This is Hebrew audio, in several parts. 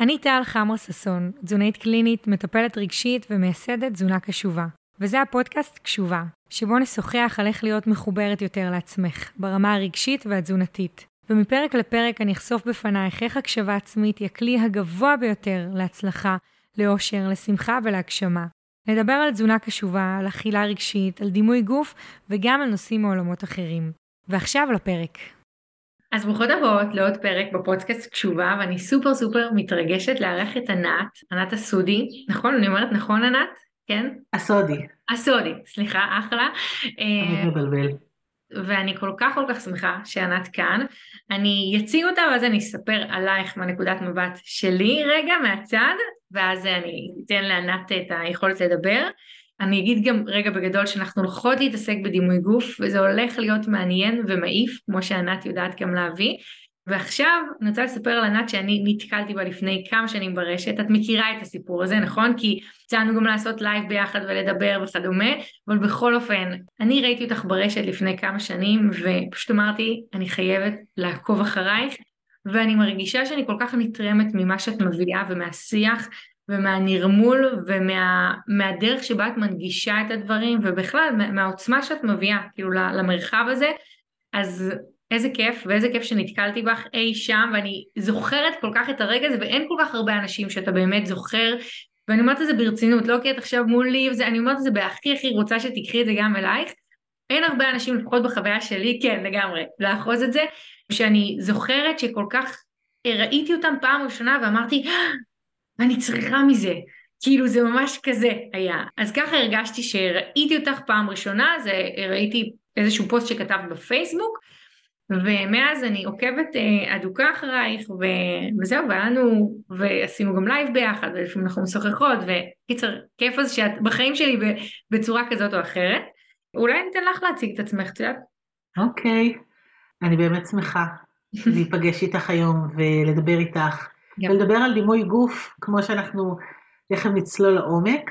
אני טל חמרה ששון, תזונאית קלינית, מטפלת רגשית ומייסדת תזונה קשובה. וזה הפודקאסט קשובה, שבו נשוחח על איך להיות מחוברת יותר לעצמך, ברמה הרגשית והתזונתית. ומפרק לפרק אני אחשוף בפנייך איך הקשבה עצמית היא הכלי הגבוה ביותר להצלחה, לאושר, לשמחה ולהגשמה. נדבר על תזונה קשובה, על אכילה רגשית, על דימוי גוף וגם על נושאים מעולמות אחרים. ועכשיו לפרק. אז ברוכות הבאות לעוד פרק בפודקאסט קשובה ואני סופר סופר מתרגשת לארח את ענת, ענת הסודי, נכון? אני אומרת נכון ענת? כן? הסודי. הסודי, סליחה, אחלה. אני מבלבל. ואני כל כך כל כך שמחה שענת כאן. אני אציג אותה ואז אני אספר עלייך מהנקודת מבט שלי רגע מהצד, ואז אני אתן לענת את היכולת לדבר. אני אגיד גם רגע בגדול שאנחנו הולכות להתעסק בדימוי גוף וזה הולך להיות מעניין ומעיף כמו שענת יודעת גם להביא. ועכשיו אני רוצה לספר על ענת שאני נתקלתי בה לפני כמה שנים ברשת, את מכירה את הסיפור הזה נכון? כי יצאנו גם לעשות live ביחד ולדבר וכדומה, אבל בכל אופן, אני ראיתי אותך ברשת לפני כמה שנים ופשוט אמרתי אני חייבת לעקוב אחרייך ואני מרגישה שאני כל כך נתרמת ממה שאת מביאה ומהשיח ומהנרמול ומהדרך ומה, שבה את מנגישה את הדברים ובכלל מהעוצמה שאת מביאה כאילו למרחב הזה אז איזה כיף ואיזה כיף שנתקלתי בך אי שם ואני זוכרת כל כך את הרגע הזה ואין כל כך הרבה אנשים שאתה באמת זוכר ואני אומרת את זה ברצינות לא כי את עכשיו מולי וזה אני אומרת את זה בהכי הכי רוצה שתיקחי את זה גם אלייך. אין הרבה אנשים לפחות בחוויה שלי כן לגמרי לאחוז את זה שאני זוכרת שכל כך ראיתי אותם פעם ראשונה ואמרתי ואני צריכה מזה. כאילו זה ממש כזה היה. אז ככה הרגשתי שראיתי אותך פעם ראשונה, זה ראיתי איזשהו פוסט שכתבת בפייסבוק, ומאז אני עוקבת אה, אדוקה אחרייך, ו... וזהו, והיה לנו, ועשינו גם live ביחד, ולפעמים אנחנו משוחחות, וקיצר, כיף אז שאת בחיים שלי בצורה כזאת או אחרת. אולי ניתן לך להציג את עצמך, את יודעת? אוקיי, אני באמת שמחה להיפגש איתך היום ולדבר איתך. גם. ולדבר על דימוי גוף, כמו שאנחנו תכף נצלול לעומק.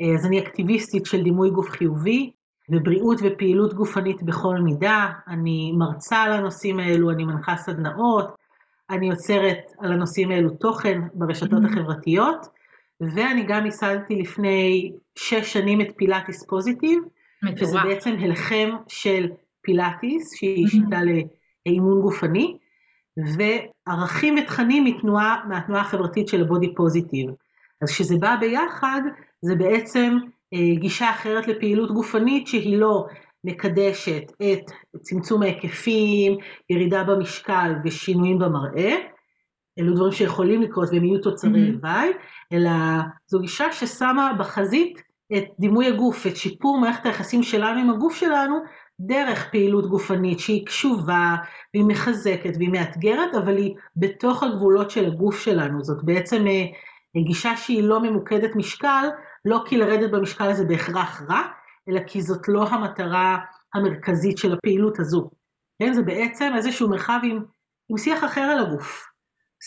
אה, אז אני אקטיביסטית של דימוי גוף חיובי, ובריאות ופעילות גופנית בכל מידה. אני מרצה על הנושאים האלו, אני מנחה סדנאות, אני יוצרת על הנושאים האלו תוכן ברשתות mm-hmm. החברתיות, ואני גם ייסדתי לפני שש שנים את פילאטיס פוזיטיב. שזה בעצם הלחם של פילאטיס, שהיא mm-hmm. שיטה לאימון גופני. וערכים ותכנים מתנועה, מהתנועה החברתית של הבודי פוזיטיב. אז כשזה בא ביחד, זה בעצם אה, גישה אחרת לפעילות גופנית שהיא לא מקדשת את צמצום ההיקפים, ירידה במשקל ושינויים במראה, אלו דברים שיכולים לקרות והם יהיו תוצרי. לוואי, mm-hmm. אלא זו גישה ששמה בחזית את דימוי הגוף, את שיפור מערכת היחסים שלנו עם הגוף שלנו, דרך פעילות גופנית שהיא קשובה והיא מחזקת והיא מאתגרת, אבל היא בתוך הגבולות של הגוף שלנו. זאת בעצם אה, גישה שהיא לא ממוקדת משקל, לא כי לרדת במשקל הזה בהכרח רע, אלא כי זאת לא המטרה המרכזית של הפעילות הזו. כן, זה בעצם איזשהו מרחב עם, עם שיח אחר על הגוף.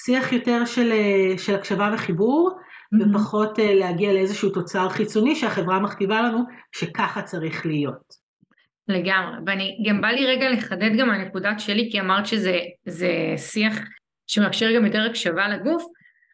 שיח יותר של, אה, של הקשבה וחיבור, mm-hmm. ופחות אה, להגיע לאיזשהו תוצר חיצוני שהחברה מכתיבה לנו שככה צריך להיות. לגמרי, ואני גם בא לי רגע לחדד גם מהנקודת שלי, כי אמרת שזה שיח שמאפשר גם יותר הקשבה לגוף,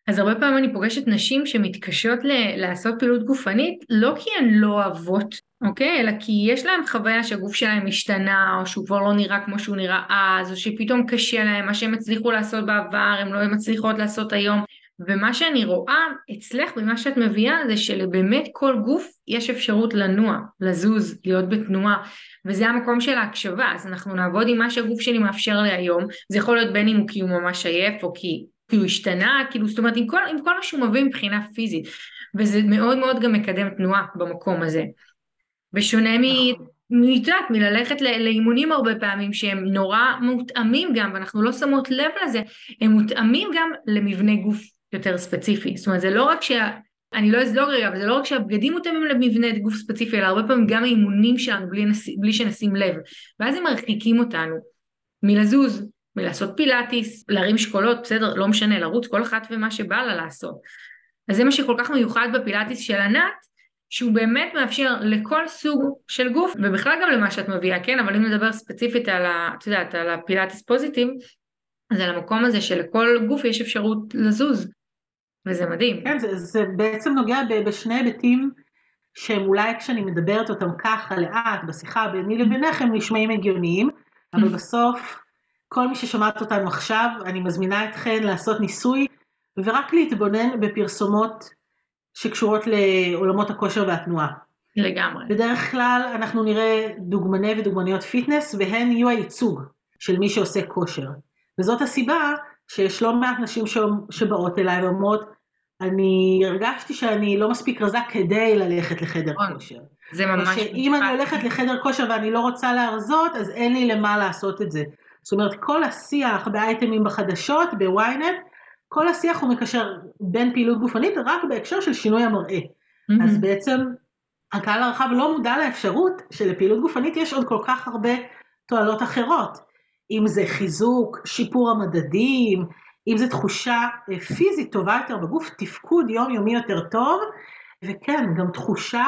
אז הרבה פעמים אני פוגשת נשים שמתקשות ל- לעשות פעילות גופנית, לא כי הן לא אוהבות, אוקיי? אלא כי יש להן חוויה שהגוף שלהן השתנה, או שהוא כבר לא נראה כמו שהוא נראה אז, או שפתאום קשה להן, מה שהן הצליחו לעשות בעבר, הן לא מצליחות לעשות היום. ומה שאני רואה אצלך במה שאת מביאה זה שלבאמת כל גוף יש אפשרות לנוע, לזוז, להיות בתנועה וזה המקום של ההקשבה. אז אנחנו נעבוד עם מה שהגוף שלי מאפשר לי היום. זה יכול להיות בין אם הוא כי הוא ממש עייף או כי, כי הוא השתנה כאילו זאת אומרת עם כל, עם כל מה שהוא מביא מבחינה פיזית. וזה מאוד מאוד גם מקדם תנועה במקום הזה. בשונה מ... נכון. את יודעת, מללכת לאימונים הרבה פעמים שהם נורא מותאמים גם, ואנחנו לא שמות לב לזה, הם מותאמים גם למבנה גוף יותר ספציפי. זאת אומרת, זה לא רק שה... אני לא אזלוג רגע, אבל זה לא רק שהבגדים מותאמים למבנה גוף ספציפי, אלא הרבה פעמים גם האימונים שלנו בלי, נס... בלי שנשים לב. ואז הם מרחיקים אותנו מלזוז, מלעשות פילאטיס, להרים שקולות, בסדר, לא משנה, לרוץ כל אחת ומה שבא לה לעשות. אז זה מה שכל כך מיוחד בפילאטיס של ענת, שהוא באמת מאפשר לכל סוג של גוף, ובכלל גם למה שאת מביאה, כן, אבל אם נדבר ספציפית על ה... את יודעת, על הפילאטיס פוזיטיב, אז על המקום הזה שלכל גוף יש אפשרות לזוז. וזה מדהים. כן, זה, זה בעצם נוגע בשני היבטים שהם אולי כשאני מדברת אותם ככה לאט, בשיחה ביני לבינך, הם נשמעים הגיוניים, אבל בסוף, כל מי ששומעת אותנו עכשיו, אני מזמינה אתכן לעשות ניסוי, ורק להתבונן בפרסומות שקשורות לעולמות הכושר והתנועה. לגמרי. בדרך כלל אנחנו נראה דוגמני ודוגמניות פיטנס, והן יהיו הייצוג של מי שעושה כושר. וזאת הסיבה שיש לא מעט נשים שבאות אליי ואומרות, אני הרגשתי שאני לא מספיק רזה כדי ללכת לחדר נכון. כושר. זה ממש... שאם אני הולכת לחדר כושר ואני לא רוצה להרזות, אז אין לי למה לעשות את זה. זאת אומרת, כל השיח באייטמים בחדשות, בוויינט, כל השיח הוא מקשר בין פעילות גופנית רק בהקשר של שינוי המראה. Mm-hmm. אז בעצם הקהל הרחב לא מודע לאפשרות שלפעילות גופנית יש עוד כל כך הרבה תועלות אחרות. אם זה חיזוק, שיפור המדדים, אם זו תחושה אה, פיזית טובה יותר בגוף, תפקוד יומיומי יותר טוב, וכן, גם תחושה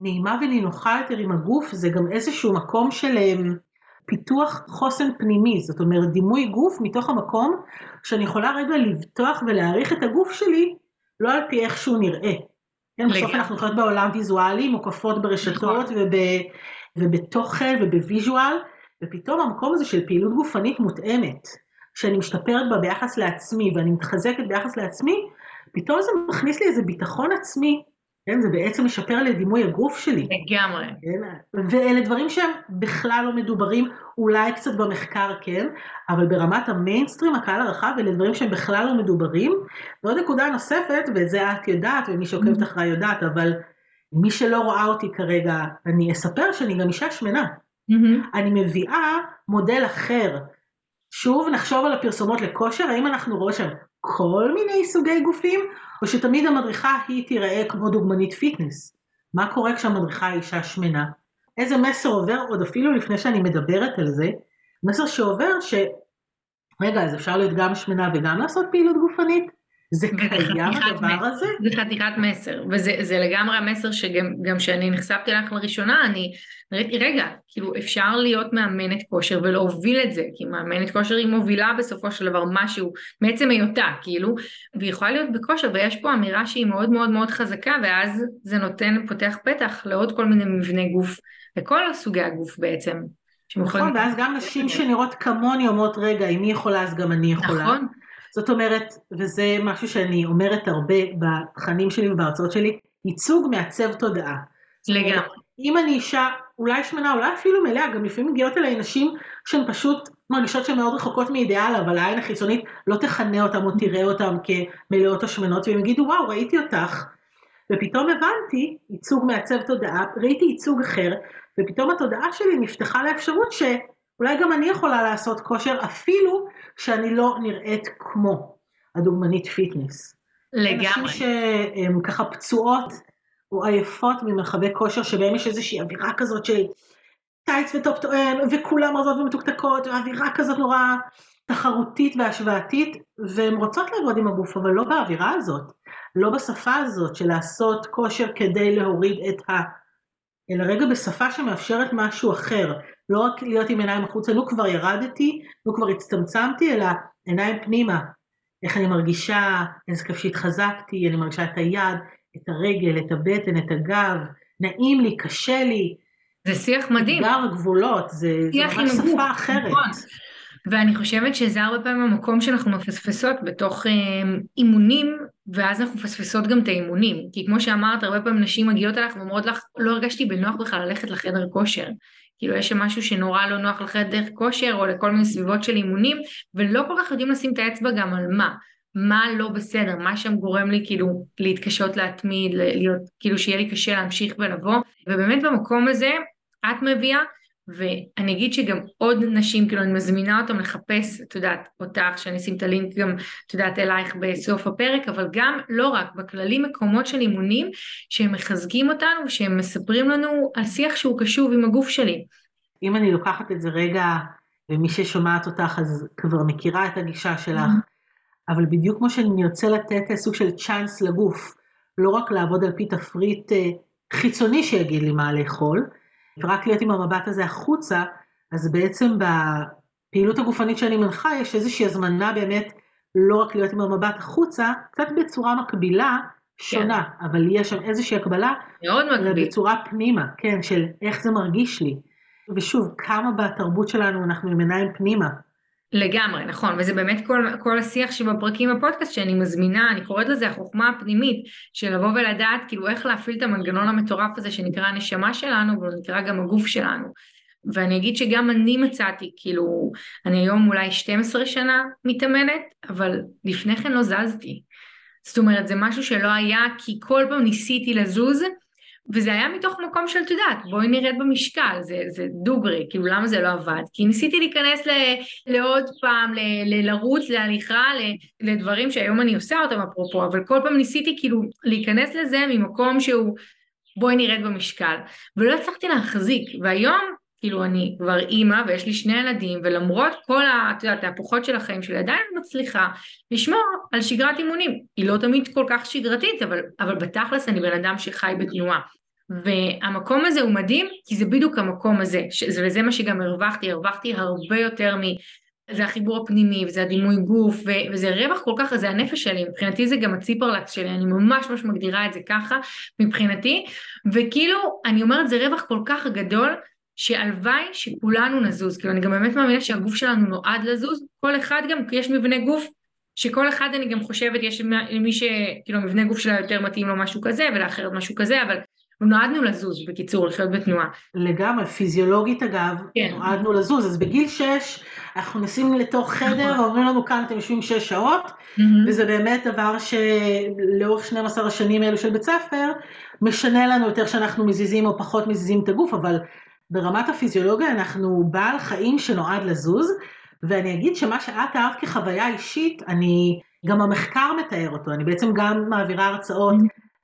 נעימה ונינוחה יותר עם הגוף, זה גם איזשהו מקום של אה, פיתוח חוסן פנימי, זאת אומרת דימוי גוף מתוך המקום שאני יכולה רגע לבטוח ולהעריך את הגוף שלי, לא על פי איך שהוא נראה. כן, בסוף אנחנו חיות בעולם ויזואלי, מוקפות ברשתות נכון. וב, ובתוכן ובוויז'ואל, ופתאום המקום הזה של פעילות גופנית מותאמת, שאני משתפרת בה ביחס לעצמי ואני מתחזקת ביחס לעצמי, פתאום זה מכניס לי איזה ביטחון עצמי, כן, זה בעצם משפר לי את דימוי הגוף שלי. לגמרי. כן, ואלה דברים שהם בכלל לא מדוברים, אולי קצת במחקר כן, אבל ברמת המיינסטרים, הקהל הרחב, אלה דברים שהם בכלל לא מדוברים. ועוד נקודה נוספת, ואת זה את יודעת, ומי שעוקבת mm-hmm. אחריי יודעת, אבל מי שלא רואה אותי כרגע, אני אספר שאני גם אישה שמנה. Mm-hmm. אני מביאה מודל אחר. שוב, נחשוב על הפרסומות לכושר, האם אנחנו רואים שם כל מיני סוגי גופים, או שתמיד המדריכה היא תיראה כמו דוגמנית פיטנס. מה קורה כשהמדריכה היא אישה שמנה? איזה מסר עובר עוד אפילו לפני שאני מדברת על זה? מסר שעובר ש... רגע, אז אפשר להיות גם שמנה וגם לעשות פעילות גופנית? זה קיים הדבר הזה? זה חתיכת מסר, וזה לגמרי המסר שגם כשאני נחשפתי לך לראשונה, אני ראיתי, רגע, כאילו אפשר להיות מאמנת כושר ולהוביל את זה, כי מאמנת כושר היא מובילה בסופו של דבר משהו, מעצם היותה, כאילו, והיא יכולה להיות בכושר, ויש פה אמירה שהיא מאוד מאוד מאוד חזקה, ואז זה נותן, פותח פתח לעוד כל מיני מבני גוף, לכל סוגי הגוף בעצם. נכון, ואז גם נשים שנראות כמוני אומרות, רגע, אם היא יכולה אז גם אני יכולה. נכון. זאת אומרת, וזה משהו שאני אומרת הרבה בתכנים שלי ובהרצאות שלי, ייצוג מעצב תודעה. לגמרי. אם אני אישה אולי שמנה, אולי אפילו מלאה, גם לפעמים מגיעות אליי נשים שהן פשוט מרגישות שהן מאוד רחוקות מאידיאל, אבל העין החיצונית לא תכנה אותן או תראה אותן כמלאות או שמנות, והם יגידו, וואו, ראיתי אותך. ופתאום הבנתי, ייצוג מעצב תודעה, ראיתי ייצוג אחר, ופתאום התודעה שלי נפתחה לאפשרות שאולי גם אני יכולה לעשות כושר, אפילו שאני לא נראית כמו הדוגמנית פיטנס. לגמרי. אנשים שהן ככה פצועות או עייפות ממרחבי כושר שבהם יש איזושהי אווירה כזאת של טייץ וטופ תואם וכולם רזות ומתוקתקות ואווירה כזאת נורא תחרותית והשוואתית והן רוצות לעבוד עם הגוף אבל לא באווירה הזאת, לא בשפה הזאת של לעשות כושר כדי להוריד את ה... אלא רגע בשפה שמאפשרת משהו אחר, לא רק להיות עם עיניים החוצה, נו כבר ירדתי, נו כבר הצטמצמתי, אלא עיניים פנימה, איך אני מרגישה, איזה כיף שהתחזקתי, אני מרגישה את היד, את הרגל, את הבטן, את הגב, נעים לי, קשה לי. זה שיח מדהים. אתגר הגבולות, זה, זה ממש שפה אחרת. נכון. ואני חושבת שזה הרבה פעמים המקום שאנחנו מפספסות בתוך אה, אימונים, ואז אנחנו מפספסות גם את האימונים. כי כמו שאמרת, הרבה פעמים נשים מגיעות אליך ואומרות לך, לא הרגשתי בנוח בכלל ללכת לחדר כושר. כאילו יש שם משהו שנורא לא נוח לחדר כושר או לכל מיני סביבות של אימונים, ולא כל כך יודעים לשים את האצבע גם על מה. מה לא בסדר, מה שם גורם לי כאילו להתקשות להתמיד, להיות, כאילו שיהיה לי קשה להמשיך ולבוא, ובאמת במקום הזה את מביאה, ואני אגיד שגם עוד נשים, כאילו אני מזמינה אותם לחפש, את יודעת, אותך, שאני אשים את הלינק גם, את יודעת, אלייך בסוף הפרק, אבל גם לא רק, בכללי מקומות של אימונים, שהם מחזקים אותנו, שהם מספרים לנו על שיח שהוא קשוב עם הגוף שלי. אם אני לוקחת את זה רגע, ומי ששומעת אותך אז כבר מכירה את הגישה שלך, mm-hmm. אבל בדיוק כמו שאני ארצה לתת סוג של צ'אנס לגוף, לא רק לעבוד על פי תפריט אה, חיצוני שיגיד לי מה לאכול, ורק להיות עם המבט הזה החוצה, אז בעצם בפעילות הגופנית שאני מנחה יש איזושהי הזמנה באמת לא רק להיות עם המבט החוצה, קצת בצורה מקבילה, שונה, כן. אבל יש שם איזושהי הקבלה. מאוד מקביל. בצורה פנימה, כן, של איך זה מרגיש לי. ושוב, כמה בתרבות שלנו אנחנו עם עיניים פנימה. לגמרי, נכון, וזה באמת כל, כל השיח שבפרקים בפודקאסט שאני מזמינה, אני קוראת לזה החוכמה הפנימית, של לבוא ולדעת כאילו איך להפעיל את המנגנון המטורף הזה שנקרא הנשמה שלנו, והוא נקרא גם הגוף שלנו. ואני אגיד שגם אני מצאתי, כאילו, אני היום אולי 12 שנה מתאמנת, אבל לפני כן לא זזתי. זאת אומרת, זה משהו שלא היה, כי כל פעם ניסיתי לזוז, וזה היה מתוך מקום של, את יודעת, בואי נרד במשקל, זה, זה דוגרי, כאילו למה זה לא עבד? כי ניסיתי להיכנס ל, לעוד פעם, ל, ל, לרוץ, להליכה, ל, לדברים שהיום אני עושה אותם אפרופו, אבל כל פעם ניסיתי כאילו להיכנס לזה ממקום שהוא בואי נרד במשקל, ולא הצלחתי להחזיק, והיום כאילו אני כבר אימא ויש לי שני ילדים ולמרות כל התהפוכות של החיים שלי עדיין מצליחה לשמור על שגרת אימונים. היא לא תמיד כל כך שגרתית אבל, אבל בתכלס אני בן אדם שחי בתנועה. והמקום הזה הוא מדהים כי זה בדיוק המקום הזה ש... וזה מה שגם הרווחתי, הרווחתי הרבה יותר מ... זה החיבור הפנימי וזה הדימוי גוף ו... וזה רווח כל כך, זה הנפש שלי, מבחינתי זה גם הציפרלקס שלי, אני ממש ממש מגדירה את זה ככה מבחינתי וכאילו אני אומרת זה רווח כל כך גדול שהלוואי שכולנו נזוז, כאילו אני גם באמת מאמינה שהגוף שלנו נועד לזוז, כל אחד גם, יש מבנה גוף שכל אחד אני גם חושבת, יש מי שכאילו מבנה גוף שלה יותר מתאים לו משהו כזה ולאחרת משהו כזה, אבל נועדנו לזוז, בקיצור, לחיות בתנועה. לגמרי, פיזיולוגית אגב, כן. נועדנו לזוז, אז בגיל 6 אנחנו נשים לתוך חדר נכון. ואומרים לנו כאן אתם יושבים 6 שעות, mm-hmm. וזה באמת דבר שלאורך 12 השנים האלו של בית ספר, משנה לנו יותר שאנחנו מזיזים או פחות מזיזים את הגוף, אבל ברמת הפיזיולוגיה אנחנו בעל חיים שנועד לזוז, ואני אגיד שמה שאת תיארת כחוויה אישית, אני, גם המחקר מתאר אותו, אני בעצם גם מעבירה הרצאות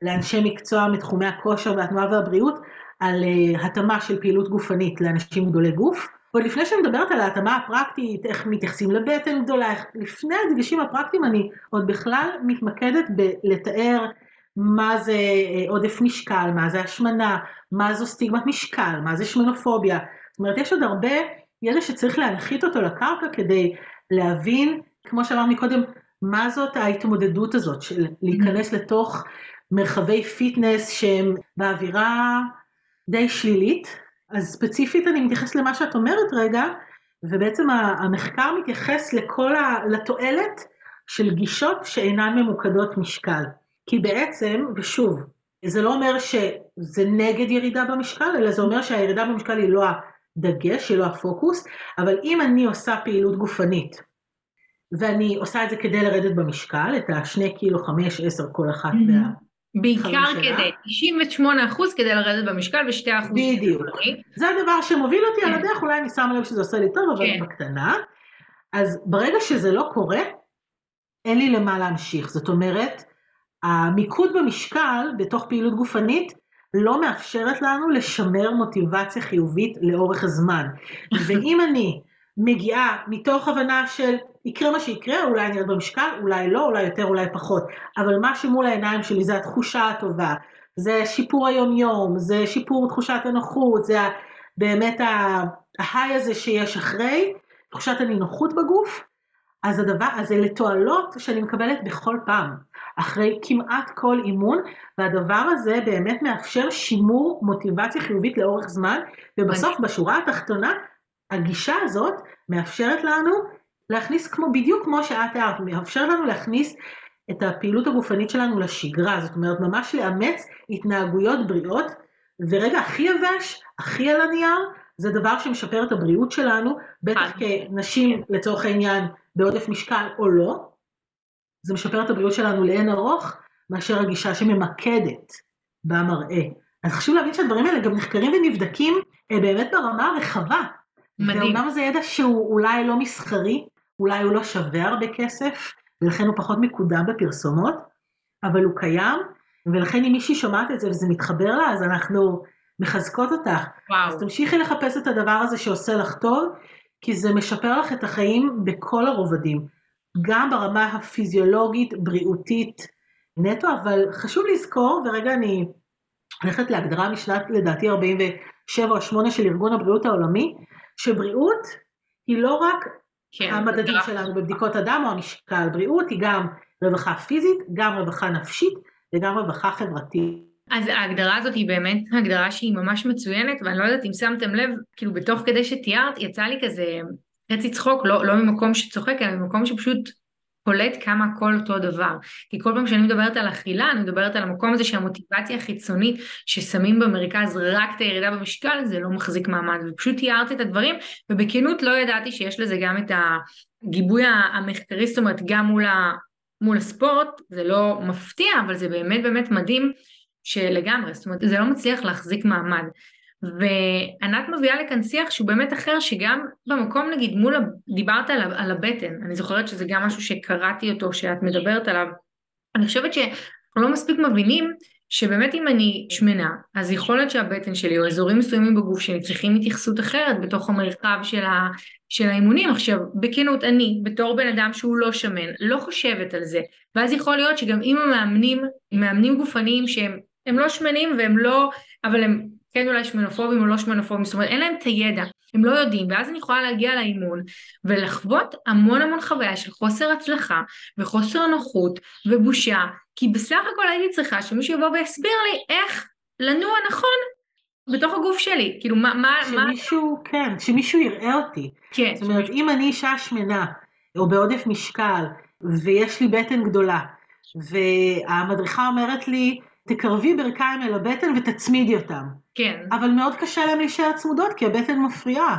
לאנשי מקצוע מתחומי הכושר והתנועה והבריאות, על uh, התאמה של פעילות גופנית לאנשים גדולי גוף. ועוד לפני שאני מדברת על ההתאמה הפרקטית, איך מתייחסים לבטן גדולה, לפני הדגשים הפרקטיים אני עוד בכלל מתמקדת בלתאר מה זה אה, עודף משקל, מה זה השמנה, מה זו סטיגמת משקל, מה זה שמנופוביה. זאת אומרת, יש עוד הרבה ידע שצריך להנחית אותו לקרקע כדי להבין, כמו שאמרנו קודם, מה זאת ההתמודדות הזאת של להיכנס לתוך מרחבי פיטנס שהם באווירה די שלילית. אז ספציפית אני מתייחס למה שאת אומרת רגע, ובעצם המחקר מתייחס לכל ה... לתועלת של גישות שאינן ממוקדות משקל. כי בעצם, ושוב, זה לא אומר שזה נגד ירידה במשקל, אלא זה אומר שהירידה במשקל היא לא הדגש, היא לא הפוקוס, אבל אם אני עושה פעילות גופנית, ואני עושה את זה כדי לרדת במשקל, את השני קילו, חמש, עשר, כל אחת mm-hmm. מה... בעיקר כדי, 98 אחוז כדי לרדת במשקל ו-2 אחוז. בדיוק. זה הדבר שמוביל אותי על כן. הדרך, אולי אני שמה לב שזה עושה לי טוב, אבל כן. בקטנה. אז ברגע שזה לא קורה, אין לי למה להמשיך. זאת אומרת, המיקוד במשקל בתוך פעילות גופנית לא מאפשרת לנו לשמר מוטיבציה חיובית לאורך הזמן. ואם אני מגיעה מתוך הבנה של יקרה מה שיקרה, אולי אני ארד במשקל, אולי לא, אולי יותר, אולי פחות, אבל מה שמול העיניים שלי זה התחושה הטובה, זה שיפור היומיום, זה שיפור תחושת הנוחות, זה באמת ההיי הזה שיש אחרי, תחושת הנינוחות בגוף, אז הדבר, אז זה לתועלות שאני מקבלת בכל פעם. אחרי כמעט כל אימון, והדבר הזה באמת מאפשר שימור מוטיבציה חיובית לאורך זמן, ובסוף בשורה התחתונה, הגישה הזאת מאפשרת לנו להכניס כמו, בדיוק כמו שאת תיארת, מאפשר לנו להכניס את הפעילות הגופנית שלנו לשגרה, זאת אומרת ממש לאמץ התנהגויות בריאות, ורגע הכי יבש, הכי על הנייר, זה דבר שמשפר את הבריאות שלנו, בטח כנשים לצורך העניין בעודף משקל או לא, זה משפר את הבריאות שלנו לאין ארוך, מאשר הגישה שממקדת במראה. אז חשוב להבין שהדברים האלה גם נחקרים ונבדקים אה, באמת ברמה הרחבה. מדהים. ואומנם זה ידע שהוא אולי לא מסחרי, אולי הוא לא שווה הרבה כסף, ולכן הוא פחות מקודם בפרסומות, אבל הוא קיים, ולכן אם מישהי שומעת את זה וזה מתחבר לה, אז אנחנו מחזקות אותך. וואו. אז תמשיכי לחפש את הדבר הזה שעושה לך טוב, כי זה משפר לך את החיים בכל הרובדים. גם ברמה הפיזיולוגית, בריאותית נטו, אבל חשוב לזכור, ורגע אני הולכת להגדרה משנת לדעתי 47 או 8 של ארגון הבריאות העולמי, שבריאות היא לא רק כן, המדדים שלנו בבדיקות הדם או המשקל. בריאות היא גם רווחה פיזית, גם רווחה נפשית וגם רווחה חברתית. אז ההגדרה הזאת היא באמת הגדרה שהיא ממש מצוינת, ואני לא יודעת אם שמתם לב, כאילו בתוך כדי שתיארת, יצא לי כזה חצי צחוק, לא, לא ממקום שצוחק, אלא ממקום שפשוט קולט כמה הכל אותו דבר. כי כל פעם שאני מדברת על אכילה, אני מדברת על המקום הזה שהמוטיבציה החיצונית ששמים במרכז רק את הירידה במשקל, זה לא מחזיק מעמד. ופשוט תיארתי את הדברים, ובכנות לא ידעתי שיש לזה גם את הגיבוי המחקרי, זאת אומרת גם מול, ה, מול הספורט, זה לא מפתיע, אבל זה באמת באמת מדהים שלגמרי, זאת אומרת זה לא מצליח להחזיק מעמד. וענת מביאה לכאן שיח שהוא באמת אחר, שגם במקום נגיד מול, דיברת על, על הבטן, אני זוכרת שזה גם משהו שקראתי אותו, שאת מדברת עליו, אני חושבת שאנחנו לא מספיק מבינים שבאמת אם אני שמנה, אז יכול להיות שהבטן שלי או אזורים מסוימים בגוף שלי צריכים התייחסות אחרת בתוך המרחב של, ה, של האימונים. עכשיו, בכנות, אני, בתור בן אדם שהוא לא שמן, לא חושבת על זה, ואז יכול להיות שגם אם המאמנים, מאמנים גופניים שהם לא שמנים והם לא, אבל הם כן אולי שמנופובים או לא שמנופובים, זאת אומרת אין להם את הידע, הם לא יודעים, ואז אני יכולה להגיע לאימון ולחוות המון המון חוויה של חוסר הצלחה וחוסר נוחות ובושה, כי בסך הכל הייתי צריכה שמישהו יבוא ויסביר לי איך לנוע נכון בתוך הגוף שלי, כאילו מה, מה, שמישהו, מה... כן, שמישהו יראה אותי. כן. זאת אומרת, אם אני אישה שמנה, או בעודף משקל, ויש לי בטן גדולה, והמדריכה אומרת לי, תקרבי ברכיים אל הבטן ותצמידי אותם. כן. אבל מאוד קשה להם להישאר צמודות כי הבטן מפריעה.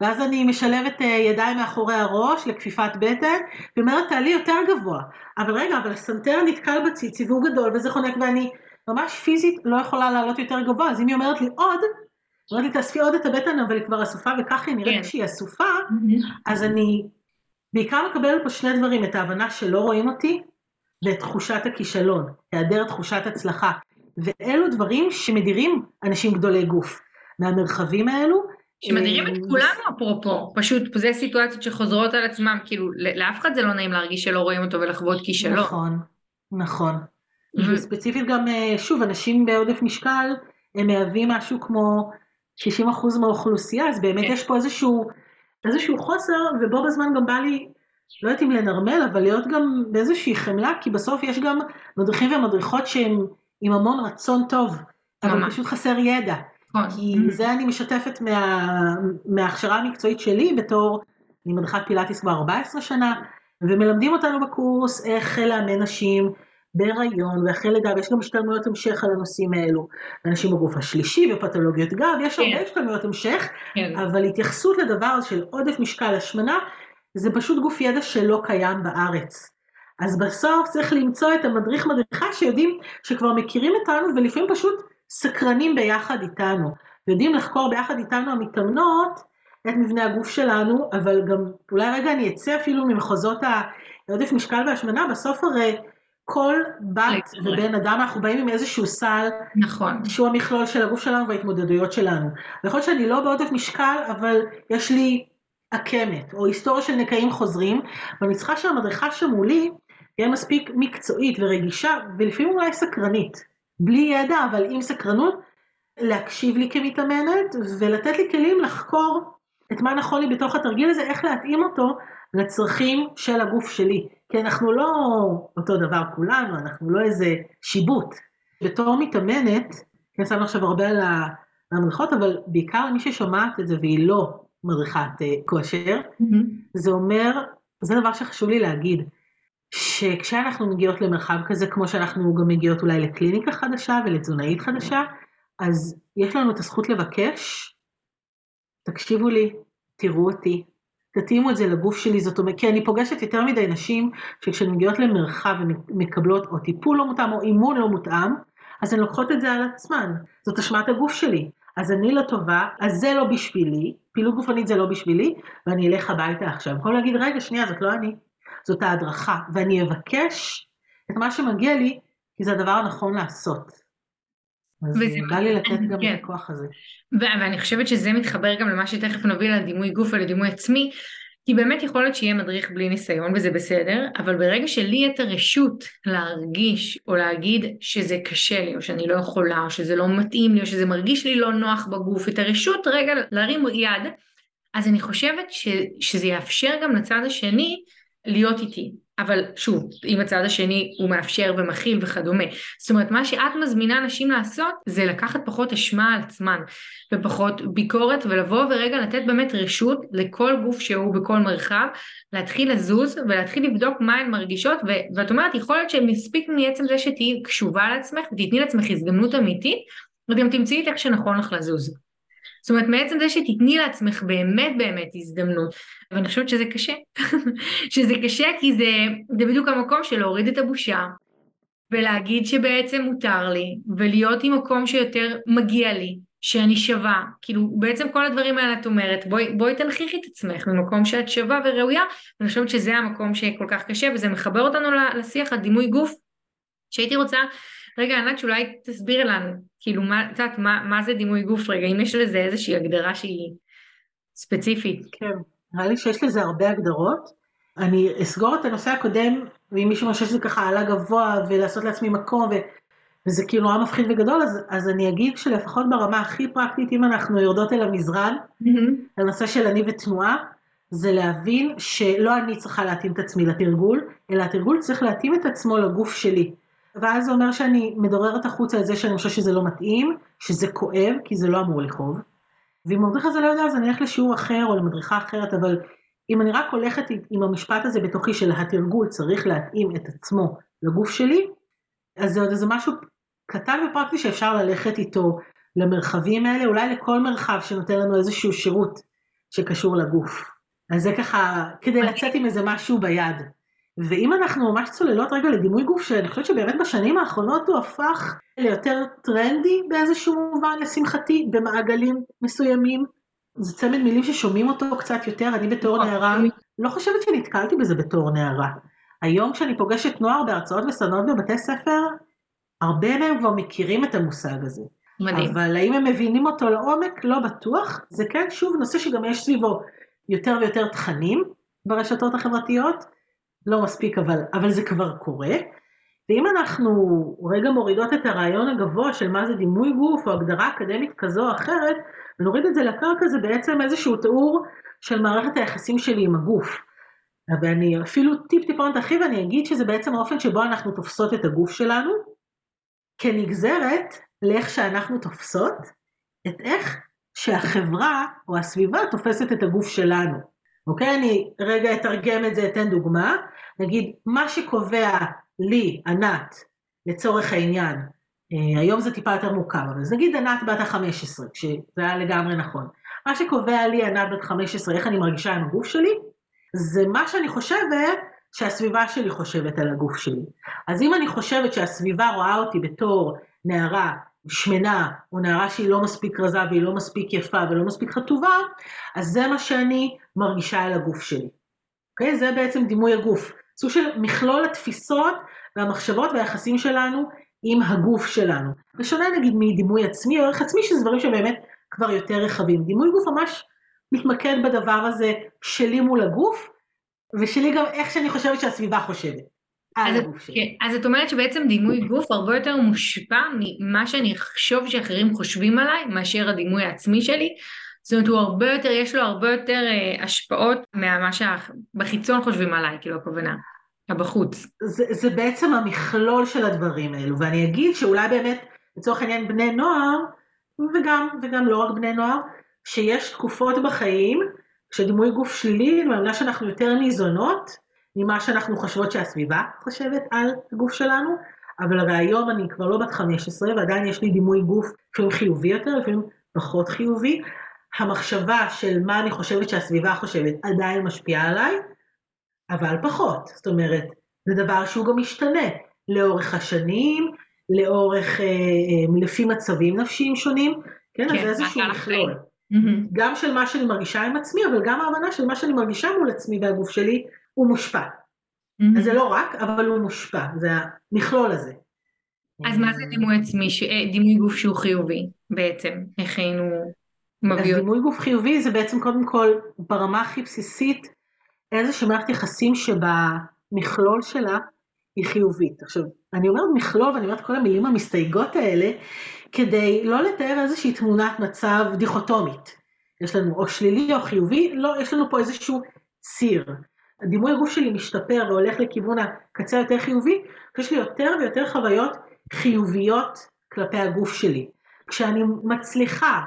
ואז אני משלבת אה, ידיים מאחורי הראש לכפיפת בטן, ואומרת תעלי יותר גבוה. אבל רגע, אבל הסנטר נתקל בציץ, סיבוב גדול וזה חונק ואני ממש פיזית לא יכולה לעלות יותר גבוה, אז אם היא אומרת לי עוד, אומרת לי תאספי עוד את הבטן אבל היא כבר אסופה וככה היא נראית כן. כשהיא אסופה, אז אני בעיקר מקבלת פה שני דברים, את ההבנה שלא רואים אותי, ואת תחושת הכישלון, היעדר תחושת הצלחה. ואלו דברים שמדירים אנשים גדולי גוף מהמרחבים האלו. שמדירים את אה, כולנו אפרופו, פשוט זה סיטואציות שחוזרות על עצמם, כאילו לאף אחד זה לא נעים להרגיש שלא רואים אותו ולחוות כישלון. נכון, נכון. וספציפית גם, אה, שוב, אנשים בעודף משקל, הם מהווים משהו כמו 60% מהאוכלוסייה, אז באמת כן. יש פה איזשהו, איזשהו חוסר, ובו בזמן גם בא לי לא יודעת אם לנרמל, אבל להיות גם באיזושהי חמלה, כי בסוף יש גם מדריכים ומדריכות שהם עם המון רצון טוב, אבל פשוט חסר ידע. נכון. כי זה אני משתפת מה, מההכשרה המקצועית שלי בתור, אני מדריכת פילאטיס כבר 14 שנה, ומלמדים אותנו בקורס איך לאמן נשים בהיריון ואחרי לידה, ויש גם השתלמויות המשך על הנושאים האלו. אנשים בגוף השלישי ופתולוגיות גב, יש הרבה כן. השתלמויות המשך, כן. אבל התייחסות לדבר של עודף משקל השמנה, זה פשוט גוף ידע שלא קיים בארץ. אז בסוף צריך למצוא את המדריך מדריכה שיודעים, שכבר מכירים אותנו ולפעמים פשוט סקרנים ביחד איתנו. יודעים לחקור ביחד איתנו המתאמנות את מבנה הגוף שלנו, אבל גם אולי רגע אני אצא אפילו ממחוזות העודף משקל והשמנה, בסוף הרי כל בת ובן אדם אנחנו באים עם איזשהו סל, נכון, שהוא המכלול של הגוף שלנו וההתמודדויות שלנו. ויכול להיות שאני לא בעודף משקל, אבל יש לי עקמת, או היסטוריה של נקעים חוזרים, ואני צריכה שהמדריכה שמולי תהיה מספיק מקצועית ורגישה, ולפעמים אולי סקרנית. בלי ידע, אבל עם סקרנות, להקשיב לי כמתאמנת, ולתת לי כלים לחקור את מה נכון לי בתוך התרגיל הזה, איך להתאים אותו לצרכים של הגוף שלי. כי אנחנו לא אותו דבר כולנו, אנחנו לא איזה שיבוט. בתור מתאמנת, כן, שמנו עכשיו הרבה על המדריכות, אבל בעיקר למי ששומעת את זה והיא לא מדריכת אה, כושר, mm-hmm. זה אומר, זה דבר שחשוב לי להגיד, שכשאנחנו מגיעות למרחב כזה, כמו שאנחנו גם מגיעות אולי לקליניקה חדשה ולתזונאית חדשה, אז יש לנו את הזכות לבקש, תקשיבו לי, תראו אותי, תתאימו את זה לגוף שלי, זאת אומרת, כי אני פוגשת יותר מדי נשים שכשהן מגיעות למרחב ומקבלות או טיפול לא מותאם או אימון לא מותאם, אז הן לוקחות את זה על עצמן, זאת אשמת הגוף שלי. אז אני לא טובה, אז זה לא בשבילי, פעילות גופנית זה לא בשבילי, ואני אלך הביתה עכשיו. יכול להגיד, רגע, שנייה, זאת לא אני, זאת ההדרכה, ואני אבקש את מה שמגיע לי, כי זה הדבר הנכון לעשות. אז בא לי לתת גם כן. את הכוח הזה. ואני חושבת שזה מתחבר גם למה שתכף נוביל על דימוי גוף ולדימוי עצמי, כי באמת יכול להיות שיהיה מדריך בלי ניסיון וזה בסדר, אבל ברגע שלי את הרשות להרגיש או להגיד שזה קשה לי או שאני לא יכולה או שזה לא מתאים לי או שזה מרגיש לי לא נוח בגוף, את הרשות רגע להרים יד אז אני חושבת ש, שזה יאפשר גם לצד השני להיות איתי. אבל שוב, אם הצד השני הוא מאפשר ומכיל וכדומה. זאת אומרת, מה שאת מזמינה נשים לעשות זה לקחת פחות אשמה על עצמן ופחות ביקורת ולבוא ורגע לתת באמת רשות לכל גוף שהוא בכל מרחב, להתחיל לזוז ולהתחיל לבדוק מה הן מרגישות ו- ואת אומרת, יכול להיות שמספיק מעצם זה שתהיי קשובה לעצמך ותתני לעצמך הזדמנות אמיתית וגם תמצאי את איך שנכון לך לזוז. זאת אומרת, מעצם זה שתתני לעצמך באמת באמת הזדמנות, ואני חושבת שזה קשה, שזה קשה כי זה, זה בדיוק המקום של להוריד את הבושה, ולהגיד שבעצם מותר לי, ולהיות עם מקום שיותר מגיע לי, שאני שווה, כאילו בעצם כל הדברים האלה את אומרת, בואי, בואי תנכיחי את עצמך ממקום שאת שווה וראויה, ואני חושבת שזה המקום שכל כך קשה, וזה מחבר אותנו לשיח הדימוי גוף, שהייתי רוצה רגע, ענת, שאולי תסביר לנו, כאילו, מה, את יודעת, מה, מה זה דימוי גוף רגע, אם יש לזה איזושהי הגדרה שהיא ספציפית. כן, נראה לי שיש לזה הרבה הגדרות. אני אסגור את הנושא הקודם, ואם מישהו חושב שזה ככה עלה גבוה, ולעשות לעצמי מקום, ו... וזה כאילו נורא מפחיד וגדול, אז, אז אני אגיד שלפחות ברמה הכי פרקטית, אם אנחנו יורדות אל המזרן, mm-hmm. הנושא של אני ותנועה, זה להבין שלא אני צריכה להתאים את עצמי לתרגול, אלא התרגול צריך להתאים את עצמו לגוף שלי. ואז זה אומר שאני מדוררת החוצה את זה שאני חושבת שזה לא מתאים, שזה כואב, כי זה לא אמור לכאוב. ואם המדריך הזה לא יודע, אז אני אלך לשיעור אחר או למדריכה אחרת, אבל אם אני רק הולכת עם המשפט הזה בתוכי של התרגול צריך להתאים את עצמו לגוף שלי, אז זה עוד איזה משהו קטן ופרקטי שאפשר ללכת איתו למרחבים האלה, אולי לכל מרחב שנותן לנו איזשהו שירות שקשור לגוף. אז זה ככה, כדי לצאת עם איזה משהו ביד. ואם אנחנו ממש צוללות רגע לדימוי גוף, שאני חושבת שבאמת בשנים האחרונות הוא הפך ליותר טרנדי באיזשהו מובן, לשמחתי, במעגלים מסוימים. זה צמד מילים ששומעים אותו קצת יותר, אני בתור נכון. נערה, לא חושבת שנתקלתי בזה בתור נערה. היום כשאני פוגשת נוער בהרצאות וסדנות בבתי ספר, הרבה מהם כבר מכירים את המושג הזה. מדהים. אבל האם הם מבינים אותו לעומק? לא בטוח. זה כן, שוב, נושא שגם יש סביבו יותר ויותר תכנים ברשתות החברתיות. לא מספיק, אבל, אבל זה כבר קורה. ואם אנחנו רגע מורידות את הרעיון הגבוה של מה זה דימוי גוף או הגדרה אקדמית כזו או אחרת, ונוריד את זה לקרקע זה בעצם איזשהו תיאור של מערכת היחסים שלי עם הגוף. ואני אפילו טיפ טיפונת ארחיב ואני אגיד שזה בעצם האופן שבו אנחנו תופסות את הגוף שלנו, כנגזרת לאיך שאנחנו תופסות את איך שהחברה או הסביבה תופסת את הגוף שלנו. אוקיי? אני רגע אתרגם את זה, אתן דוגמה. נגיד, מה שקובע לי, ענת, לצורך העניין, אה, היום זה טיפה יותר מוכר, אבל אז נגיד ענת בת ה-15, כשזה היה לגמרי נכון. מה שקובע לי, ענת בת 15, איך אני מרגישה עם הגוף שלי, זה מה שאני חושבת שהסביבה שלי חושבת על הגוף שלי. אז אם אני חושבת שהסביבה רואה אותי בתור נערה שמנה, או נערה שהיא לא מספיק רזה והיא לא מספיק יפה ולא מספיק חטובה, אז זה מה שאני מרגישה על הגוף שלי. אוקיי? זה בעצם דימוי הגוף. סוג של מכלול התפיסות והמחשבות והיחסים שלנו עם הגוף שלנו. בשונה נגיד מדימוי עצמי או ערך עצמי, שזה דברים שבאמת כבר יותר רחבים. דימוי גוף ממש מתמקד בדבר הזה שלי מול הגוף, ושלי גם איך שאני חושבת שהסביבה חושבת. אז, כן, אז את אומרת שבעצם דימוי גוף הרבה יותר מושפע ממה שאני אחשוב שאחרים חושבים עליי, מאשר הדימוי העצמי שלי. זאת אומרת, הוא הרבה יותר, יש לו הרבה יותר אה, השפעות ממה שבחיצון חושבים עליי, כאילו הכוונה, הבחוץ. זה, זה בעצם המכלול של הדברים האלו, ואני אגיד שאולי באמת, לצורך העניין בני נוער, וגם, וגם לא רק בני נוער, שיש תקופות בחיים, כשדימוי גוף שלילי, מאמינה שאנחנו יותר ניזונות ממה שאנחנו חושבות שהסביבה חושבת על הגוף שלנו, אבל הרי היום אני כבר לא בת 15 ועדיין יש לי דימוי גוף לפעמים חיובי יותר, לפעמים פחות חיובי. המחשבה של מה אני חושבת שהסביבה חושבת עדיין משפיעה עליי, אבל פחות. זאת אומרת, זה דבר שהוא גם משתנה לאורך השנים, לאורך, אה, אה, לפי מצבים נפשיים שונים, כן, כן אז זה איזשהו מכלול. Mm-hmm. גם של מה שאני מרגישה עם עצמי, אבל גם ההבנה של מה שאני מרגישה מול עצמי והגוף שלי, הוא מושפע. Mm-hmm. אז זה לא רק, אבל הוא מושפע, זה המכלול הזה. אז מה זה דימוי עצמי, ש... אה, דימוי גוף שהוא חיובי בעצם? איך היינו מביאות? אז דימוי גוף חיובי זה בעצם קודם כל ברמה הכי בסיסית איזושהי מערכת יחסים שבמכלול שלה היא חיובית. עכשיו, אני אומרת מכלול ואני אומרת כל המילים המסתייגות האלה, כדי לא לתאר איזושהי תמונת מצב דיכוטומית, יש לנו או שלילי או חיובי, לא, יש לנו פה איזשהו ציר. הדימוי הגוף שלי משתפר והולך לכיוון הקצה יותר חיובי, יש לי יותר ויותר חוויות חיוביות כלפי הגוף שלי. כשאני מצליחה,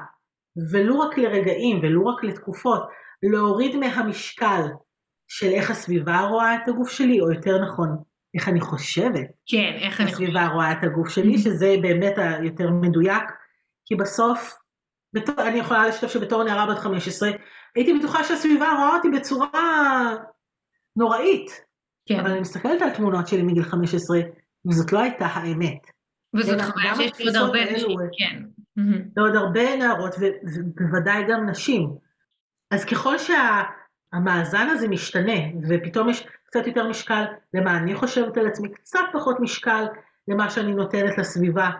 ולו רק לרגעים ולו רק לתקופות, להוריד מהמשקל של איך הסביבה רואה את הגוף שלי, או יותר נכון, איך אני חושבת. כן, איך אני חושבת. הסביבה רואה את הגוף שלי, mm-hmm. שזה באמת היותר מדויק, כי בסוף, בתור, אני יכולה לשתף שבתור נערה בת 15, הייתי בטוחה שהסביבה רואה אותי בצורה נוראית. כן. אבל אני מסתכלת על תמונות שלי מגיל 15, וזאת לא הייתה האמת. וזאת חוויה שיש לי עוד הרבה נשים, כן. ועוד הרבה נערות, ובוודאי גם נשים. אז ככל שהמאזן הזה משתנה, ופתאום יש קצת יותר משקל למה אני חושבת על עצמי, קצת פחות משקל למה שאני נותנת לסביבה,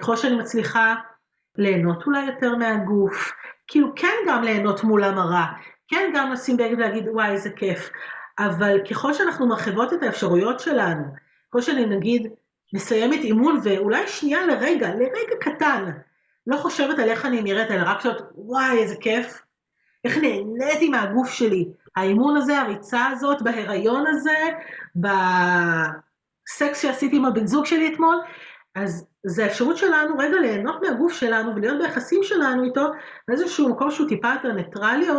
ככל שאני מצליחה ליהנות אולי יותר מהגוף, כאילו כן גם ליהנות מול המראה, כן גם לשים בגד ולהגיד וואי איזה כיף, אבל ככל שאנחנו מרחיבות את האפשרויות שלנו, ככל שאני נגיד מסיימת אימון ואולי שנייה לרגע, לרגע קטן, לא חושבת על איך אני נראית, אלא רק שואלת וואי איזה כיף, איך נהניתי מהגוף שלי, האימון הזה, הריצה הזאת, בהיריון הזה, בסקס שעשיתי עם הבן זוג שלי אתמול, אז זה האפשרות שלנו רגע ליהנות מהגוף שלנו ולהיות ביחסים שלנו איתו באיזשהו מקום שהוא טיפה יותר ניטרלי או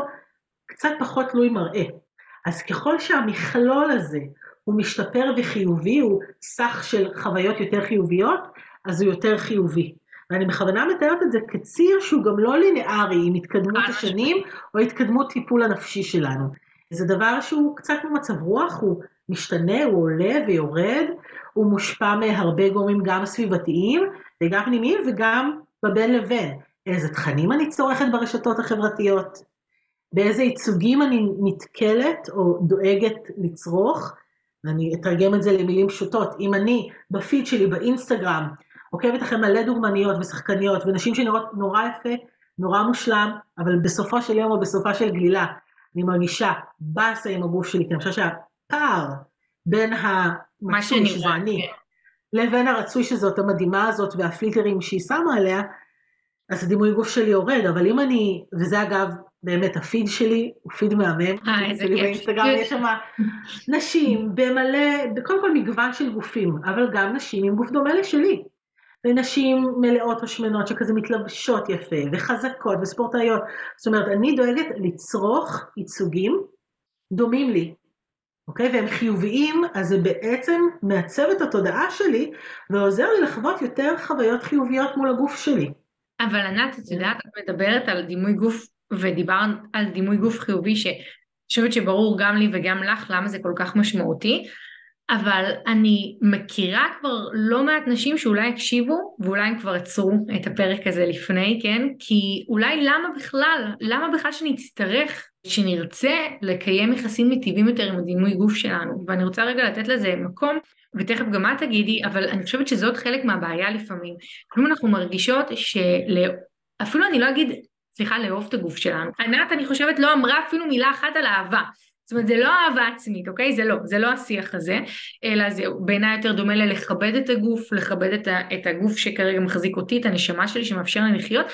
קצת פחות תלוי מראה. אז ככל שהמכלול הזה הוא משתפר וחיובי, הוא סך של חוויות יותר חיוביות, אז הוא יותר חיובי. ואני בכוונה מתארת את זה כציר שהוא גם לא לינארי עם התקדמות השנים או התקדמות טיפול הנפשי שלנו. זה דבר שהוא קצת כמו מצב רוח, הוא משתנה, הוא עולה ויורד, הוא מושפע מהרבה גורמים גם סביבתיים וגם פנימיים וגם בבין לבין. איזה תכנים אני צורכת ברשתות החברתיות, באיזה ייצוגים אני נתקלת או דואגת לצרוך, ואני אתרגם את זה למילים פשוטות, אם אני בפיד שלי באינסטגרם עוקבת אחרי מלא דוגמניות ושחקניות ונשים שנראות נורא יפה, נורא מושלם, אבל בסופו של יום או בסופה של גלילה, אני מרגישה באסה עם הגוף שלי, כי אני חושבת שהפער בין המצוי שזה אני, כן. לבין הרצוי שזאת המדהימה הזאת והפילטרים שהיא שמה עליה, אז הדימוי גוף שלי יורד, אבל אם אני, וזה אגב באמת הפיד שלי הוא פיד מהמם, אה, איזה כיף. באינסטגרם יש שם נשים במלא, קודם כל מגוון של גופים, אבל גם נשים עם גוף דומה לשלי. ונשים מלאות או שמנות שכזה מתלבשות יפה וחזקות וספורטאיות. זאת אומרת, אני דואגת לצרוך ייצוגים דומים לי, אוקיי? והם חיוביים, אז זה בעצם מעצב את התודעה שלי ועוזר לי לחוות יותר חוויות חיוביות מול הגוף שלי. אבל ענת, את יודעת, את מדברת על דימוי גוף ודיברת על דימוי גוף חיובי שאני חושבת שברור גם לי וגם לך למה זה כל כך משמעותי. אבל אני מכירה כבר לא מעט נשים שאולי הקשיבו ואולי הם כבר עצרו את הפרק הזה לפני, כן? כי אולי למה בכלל, למה בכלל שנצטרך, שנרצה לקיים יחסים מטיבים יותר עם הדימוי גוף שלנו? ואני רוצה רגע לתת לזה מקום, ותכף גם את תגידי, אבל אני חושבת שזאת חלק מהבעיה לפעמים. כלומר אנחנו מרגישות של... אפילו אני לא אגיד סליחה, לאהוב את הגוף שלנו. ענת, אני חושבת, לא אמרה אפילו מילה אחת על אהבה. זאת אומרת, זה לא אהבה עצמית, אוקיי? זה לא, זה לא השיח הזה, אלא זה בעיניי יותר דומה ללכבד את הגוף, לכבד את, ה, את הגוף שכרגע מחזיק אותי, את הנשמה שלי שמאפשר לי לחיות,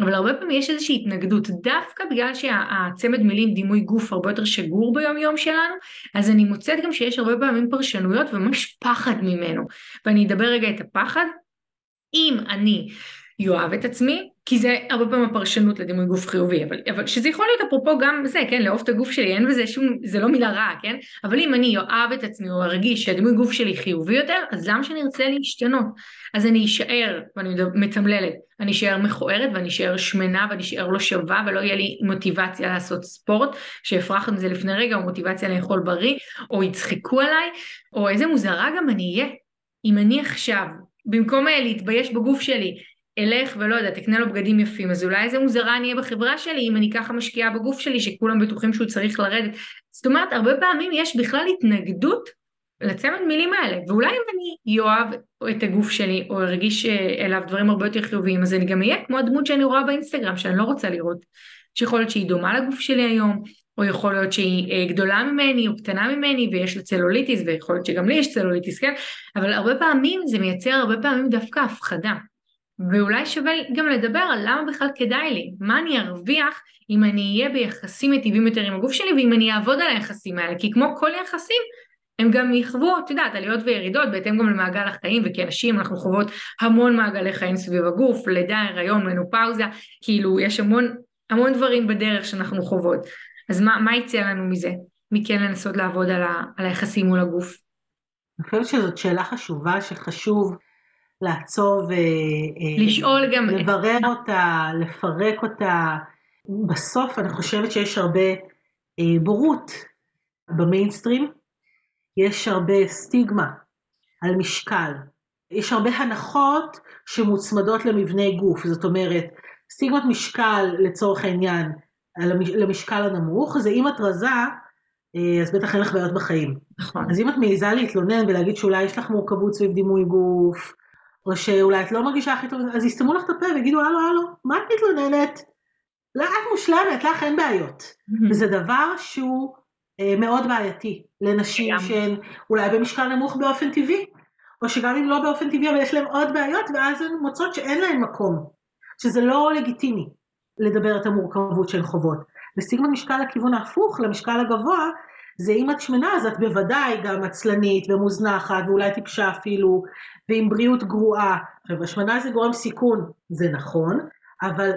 אבל הרבה פעמים יש איזושהי התנגדות, דווקא בגלל שהצמד מילים דימוי גוף הרבה יותר שגור ביום יום שלנו, אז אני מוצאת גם שיש הרבה פעמים פרשנויות וממש פחד ממנו. ואני אדבר רגע את הפחד. אם אני יאהב את עצמי, כי זה הרבה פעמים הפרשנות לדימוי גוף חיובי, אבל, אבל שזה יכול להיות אפרופו גם זה, כן, לאהוב את הגוף שלי, אין בזה שום, זה לא מילה רעה, כן? אבל אם אני אוהב את עצמי או ארגיש שהדימוי גוף שלי חיובי יותר, אז למה שאני ארצה להשתנות? אז אני אשאר, ואני מתמללת, אני אשאר מכוערת ואני אשאר שמנה ואני אשאר לא שווה ולא יהיה לי מוטיבציה לעשות ספורט, שהפרחנו את זה לפני רגע, או מוטיבציה לאכול בריא, או יצחקו עליי, או איזה מוזרה גם אני אהיה. אם אני עכשיו, במקום להתבייש בגוף שלי, אלך ולא יודע, תקנה לו בגדים יפים, אז אולי איזה מוזרה אני אהיה בחברה שלי אם אני ככה משקיעה בגוף שלי שכולם בטוחים שהוא צריך לרדת. זאת אומרת, הרבה פעמים יש בכלל התנגדות לצמד מילים האלה, ואולי אם אני אוהב את הגוף שלי או ארגיש אליו דברים הרבה יותר חיוביים, אז אני גם אהיה כמו הדמות שאני רואה באינסטגרם שאני לא רוצה לראות, שיכול להיות שהיא דומה לגוף שלי היום, או יכול להיות שהיא אה, גדולה ממני או קטנה ממני ויש לה צלוליטיס ויכול להיות שגם לי יש צלוליטיס, כן? אבל הרבה פעמים זה מייצר הרבה פעמים דווקא הפחדה. ואולי שווה גם לדבר על למה בכלל כדאי לי, מה אני ארוויח אם אני אהיה ביחסים מיטיבים יותר עם הגוף שלי ואם אני אעבוד על היחסים האלה, כי כמו כל יחסים הם גם יחוו, את יודעת, עליות וירידות בהתאם גם למעגל החיים וכנשים אנחנו חוות המון מעגלי חיים סביב הגוף, לידה, הריון, מנופאוזה, כאילו יש המון, המון דברים בדרך שאנחנו חוות, אז מה, מה יצא לנו מזה? מכן לנסות לעבוד על, ה, על היחסים מול הגוף? אני חושבת שזאת שאלה חשובה שחשוב לעצור ולשאול אה, גם, לברר את... אותה, לפרק אותה. בסוף אני חושבת שיש הרבה אה, בורות במיינסטרים, יש הרבה סטיגמה על משקל, יש הרבה הנחות שמוצמדות למבנה גוף, זאת אומרת, סטיגמת משקל לצורך העניין למשקל הנמוך, זה אם את רזה, אה, אז בטח אין לך בעיות בחיים. נכון. אז אם את מעיזה להתלונן ולהגיד שאולי יש לך מורכבות סביב דימוי גוף, או שאולי את לא מרגישה הכי טוב, אז יסתמו לך את הפה ויגידו, הלו, הלו, מה את מתלוננת? לא, את מושלמת, לך אין בעיות. Mm-hmm. וזה דבר שהוא אה, מאוד בעייתי לנשים שהן אולי במשקל נמוך באופן טבעי, או שגם אם לא באופן טבעי, אבל יש להן עוד בעיות, ואז הן מוצאות שאין להן מקום, שזה לא לגיטימי לדבר את המורכבות שהן חוות. וסיגמה משקל לכיוון ההפוך, למשקל הגבוה, זה אם את שמנה אז את בוודאי גם עצלנית ומוזנחת ואולי טיפשה אפילו ועם בריאות גרועה. עכשיו השמנה זה גורם סיכון, זה נכון, אבל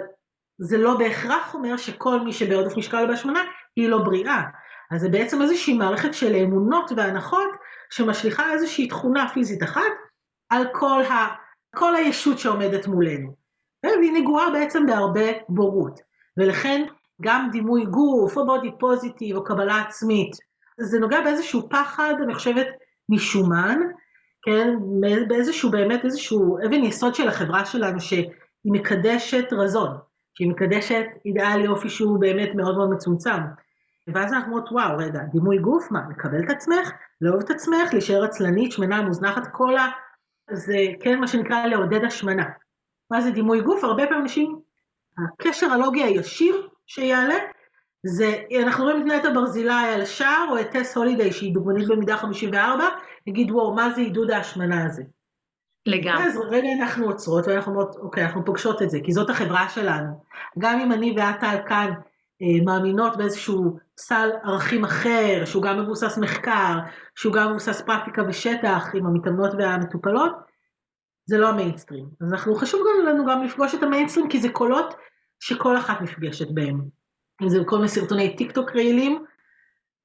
זה לא בהכרח אומר שכל מי שבעודף משקל בהשמנה היא לא בריאה. אז זה בעצם איזושהי מערכת של אמונות והנחות שמשליכה איזושהי תכונה פיזית אחת על כל, ה, כל הישות שעומדת מולנו. והיא נגועה בעצם בהרבה בורות. ולכן גם דימוי גוף או בודי פוזיטיב או קבלה עצמית זה נוגע באיזשהו פחד, אני חושבת, משומן, כן, באיזשהו באמת איזשהו אבן יסוד של החברה שלנו שהיא מקדשת רזון, שהיא מקדשת אידאל יופי שהוא באמת מאוד מאוד מצומצם. ואז אנחנו אומרות, וואו, רגע, דימוי גוף, מה, לקבל את עצמך, לאהוב את עצמך, להישאר עצלנית, שמנה, מוזנחת, כל ה... זה כן מה שנקרא לעודד השמנה. מה זה דימוי גוף? הרבה פעמים אנשים, הקשר הלוגי הישיר שיעלה, זה, אנחנו רואים את נטע ברזילי על השער, או את טס הולידיי שהיא דוגמנית במידה 54, נגיד וואו, מה זה עידוד ההשמנה הזה? לגמרי. אז רגע אנחנו עוצרות ואנחנו אומרות, אוקיי, אנחנו פוגשות את זה, כי זאת החברה שלנו. גם אם אני ואת כאן אה, מאמינות באיזשהו סל ערכים אחר, שהוא גם מבוסס מחקר, שהוא גם מבוסס פרקטיקה בשטח עם המתאמנות והמטופלות, זה לא המיינסטרים. אז אנחנו, חשוב גם לנו גם לפגוש את המיינסטרים, כי זה קולות שכל אחת נפגשת בהם. אם זה כל מיני סרטוני טיק טוק רעילים,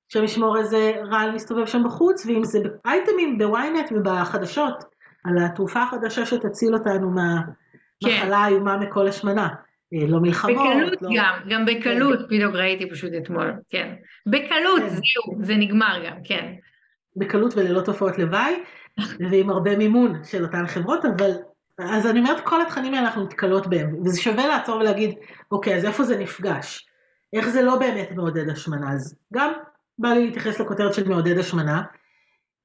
אלוהים ישמור איזה רעל מסתובב שם בחוץ, ואם זה באייטמים בוויינט ובחדשות, על התרופה החדשה שתציל אותנו מהמחלה כן. האיומה מכל השמנה. אה, לא מלחמות. בקלות לא... גם, גם בקלות, כן. בדיוק ראיתי פשוט אתמול, כן. בקלות, כן. זהו, זה נגמר גם, כן. בקלות וללא תופעות לוואי, ועם הרבה מימון של אותן חברות, אבל אז אני אומרת, כל התכנים האלה אנחנו נתקלות בהם, וזה שווה לעצור ולהגיד, אוקיי, אז איפה זה נפגש? איך זה לא באמת מעודד השמנה? אז גם בא לי להתייחס לכותרת של מעודד השמנה,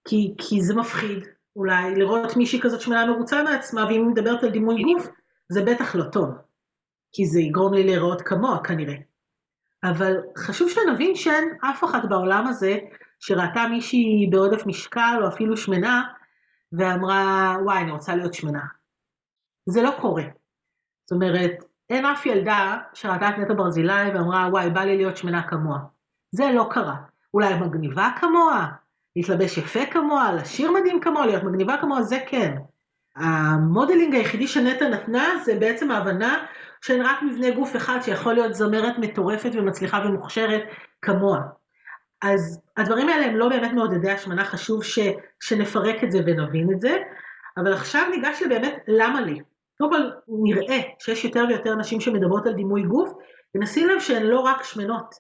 כי, כי זה מפחיד, אולי לראות מישהי כזאת שמנה מרוצה מעצמה, ואם היא מדברת על דימוי גוף, זה בטח לא טוב, כי זה יגרום לי להיראות כמוה כנראה. אבל חשוב שנבין שאין אף אחת בעולם הזה שראתה מישהי בעודף משקל או אפילו שמנה, ואמרה, וואי, אני רוצה להיות שמנה. זה לא קורה. זאת אומרת, אין אף ילדה שראתה את נטע ברזילי ואמרה, וואי, בא לי להיות שמנה כמוה. זה לא קרה. אולי מגניבה כמוה, להתלבש יפה כמוה, לשיר מדהים כמוה, להיות מגניבה כמוה, זה כן. המודלינג היחידי שנטע נתנה זה בעצם ההבנה שאין רק מבנה גוף אחד שיכול להיות זמרת מטורפת ומצליחה ומוכשרת כמוה. אז הדברים האלה הם לא באמת מעודדי השמנה, חשוב ש, שנפרק את זה ונבין את זה, אבל עכשיו ניגש לבאמת למה לי. קודם כל נראה שיש יותר ויותר נשים שמדברות על דימוי גוף, ונשים לב שהן לא רק שמנות,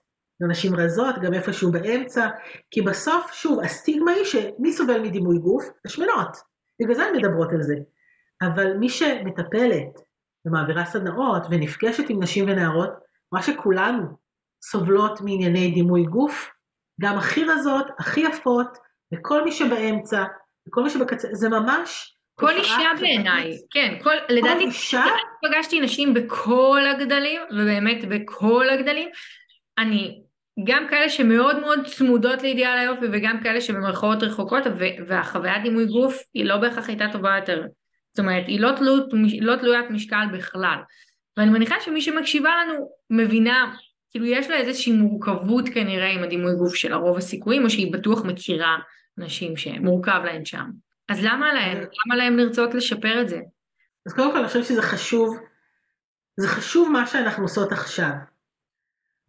נשים רזות, גם איפשהו באמצע, כי בסוף, שוב, הסטיגמה היא שמי סובל מדימוי גוף? השמנות. בגלל זה הן מדברות על זה. אבל מי שמטפלת ומעבירה סדנאות ונפגשת עם נשים ונערות, מה שכולנו סובלות מענייני דימוי גוף, גם הכי רזות, הכי יפות, וכל מי שבאמצע, וכל מי שבקצה, זה ממש כל אישה בעיניי, כן, כל, לדעתי, אישה? פגשתי נשים בכל הגדלים, ובאמת בכל הגדלים, אני, גם כאלה שמאוד מאוד צמודות לאידיאל היופי, וגם כאלה שבמרכאות רחוקות, והחוויית דימוי גוף היא לא בהכרח הייתה טובה יותר זאת אומרת, היא לא, תלות, לא תלוית משקל בכלל. ואני מניחה שמי שמקשיבה לנו מבינה, כאילו יש לה איזושהי מורכבות כנראה עם הדימוי גוף שלה, רוב הסיכויים, או שהיא בטוח מכירה נשים שמורכב להן שם. אז למה להם? למה להם לרצות לשפר את זה? אז קודם כל אני חושבת שזה חשוב, זה חשוב מה שאנחנו עושות עכשיו.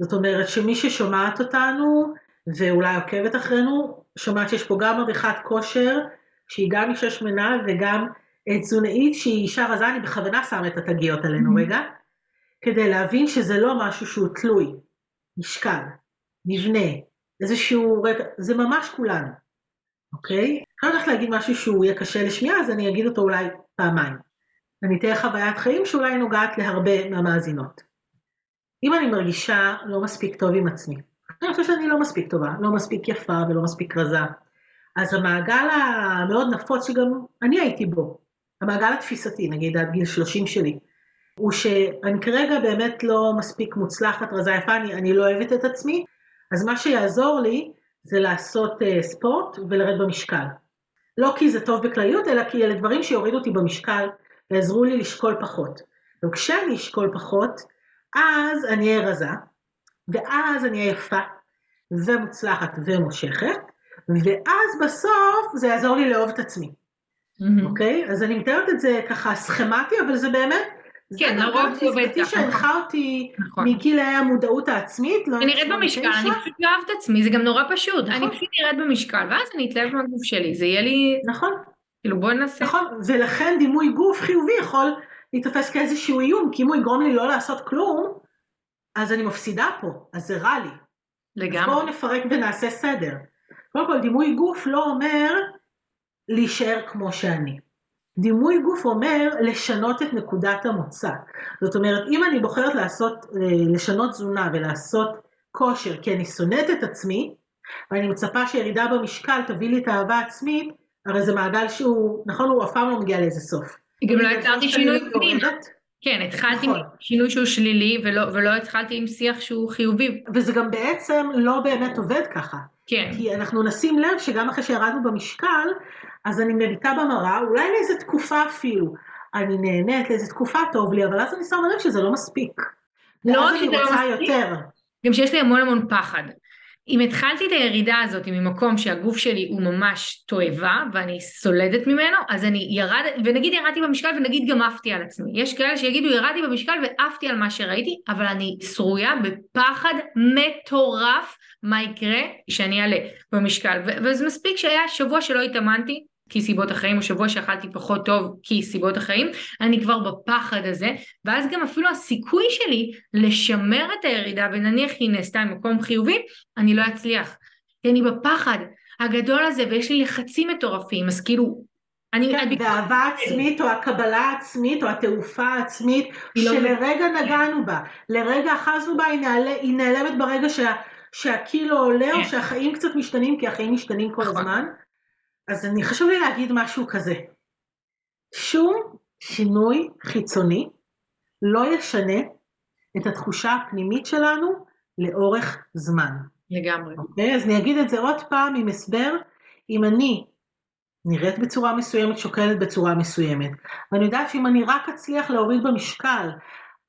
זאת אומרת שמי ששומעת אותנו ואולי עוקבת אחרינו, שומעת שיש פה גם עריכת כושר, שהיא גם אישה שמנה וגם תזונאית שהיא אישה רזה, אני בכוונה שמה את התגיות עלינו mm-hmm. רגע, כדי להבין שזה לא משהו שהוא תלוי, משקל, מבנה, איזשהו רגע, זה ממש כולנו, אוקיי? אני הולכת להגיד משהו שהוא יהיה קשה לשמיעה, אז אני אגיד אותו אולי פעמיים. אני אתן חוויית חיים שאולי נוגעת להרבה מהמאזינות. אם אני מרגישה לא מספיק טוב עם עצמי, אני חושבת שאני לא מספיק טובה, לא מספיק יפה ולא מספיק רזה, אז המעגל המאוד נפוץ שגם אני הייתי בו, המעגל התפיסתי, נגיד עד גיל 30 שלי, הוא שאני כרגע באמת לא מספיק מוצלחת, רזה יפה, אני, אני לא אוהבת את עצמי, אז מה שיעזור לי זה לעשות uh, ספורט ולרד במשקל. לא כי זה טוב בכלליות, אלא כי אלה דברים שיורידו אותי במשקל, יעזרו לי לשקול פחות. וכשאני אשקול פחות, אז אני אהיה רזה, ואז אני אהיה יפה, ומוצלחת ומושכת, ואז בסוף זה יעזור לי לאהוב את עצמי. אוקיי? אז אני מתארת את זה ככה סכמטי, אבל זה באמת, כן, לרוב זה עובד ככה. שהנחה אותי נכון. מגילאי המודעות העצמית. לא אני נראית במשקל, אני פשוט לא אוהבת עצמי, זה גם נורא פשוט. נכון. אני פשוט נראית במשקל, ואז אני אתלהב מהגוף שלי, זה יהיה לי... נכון. כאילו בואי נעשה. נכון, ולכן דימוי גוף חיובי יכול להתאפס כאיזשהו איום, כי אם הוא יגרום לי לא לעשות כלום, אז אני מפסידה פה, אז זה רע לי. לגמרי. אז בואו נפרק ונעשה סדר. קודם כל, דימוי גוף לא אומר להישאר כמו שאני. דימוי גוף אומר לשנות את נקודת המוצא. זאת אומרת, אם אני בוחרת לעשות, אה, לשנות תזונה ולעשות כושר כי אני שונאת את עצמי, ואני מצפה שירידה במשקל תביא לי את האהבה העצמית, הרי זה מעגל שהוא, נכון, הוא אף פעם לא מגיע לאיזה סוף. גם לא יצרתי שינוי פנימה. כן, התחלתי נכון. עם שינוי שהוא שלילי, ולא, ולא התחלתי עם שיח שהוא חיובי. וזה גם בעצם לא באמת עובד ככה. כן. כי אנחנו נשים לב שגם אחרי שירדנו במשקל, אז אני מביטה במראה, אולי לאיזה תקופה אפילו. אני נהנית, לאיזה תקופה טוב לי, אבל אז אני שמה לב שזה לא מספיק. לא רק שזה לא מספיק, יותר. גם שיש לי המון המון פחד. אם התחלתי את הירידה הזאת ממקום שהגוף שלי הוא ממש תועבה ואני סולדת ממנו, אז אני ירד, ונגיד ירדתי במשקל ונגיד גם עפתי על עצמי. יש כאלה שיגידו ירדתי במשקל ועפתי על מה שראיתי, אבל אני שרויה בפחד מטורף מה יקרה כשאני אעלה במשקל. וזה מספיק שהיה שבוע שלא התאמנתי, כי סיבות החיים, או שבוע שאכלתי פחות טוב כי סיבות החיים, אני כבר בפחד הזה, ואז גם אפילו הסיכוי שלי לשמר את הירידה, ונניח היא נעשתה ממקום חיובי, אני לא אצליח. כי אני בפחד הגדול הזה, ויש לי לחצים מטורפים, אז כאילו... אני... כן, והאהבה העצמית, או הקבלה העצמית, או התעופה העצמית, לא שלרגע לא... נגענו בה, לרגע אחזנו בה, היא, נעלה, היא נעלמת ברגע שה... שהקילו עולה, או כן. שהחיים קצת משתנים, כי החיים משתנים כל נכון. הזמן. אז אני חשוב לי להגיד משהו כזה. שום שינוי חיצוני לא ישנה את התחושה הפנימית שלנו לאורך זמן. לגמרי. אוקיי? אז אני אגיד את זה עוד פעם עם הסבר. אם אני נראית בצורה מסוימת, שוקלת בצורה מסוימת, ואני יודעת שאם אני רק אצליח להוריד במשקל,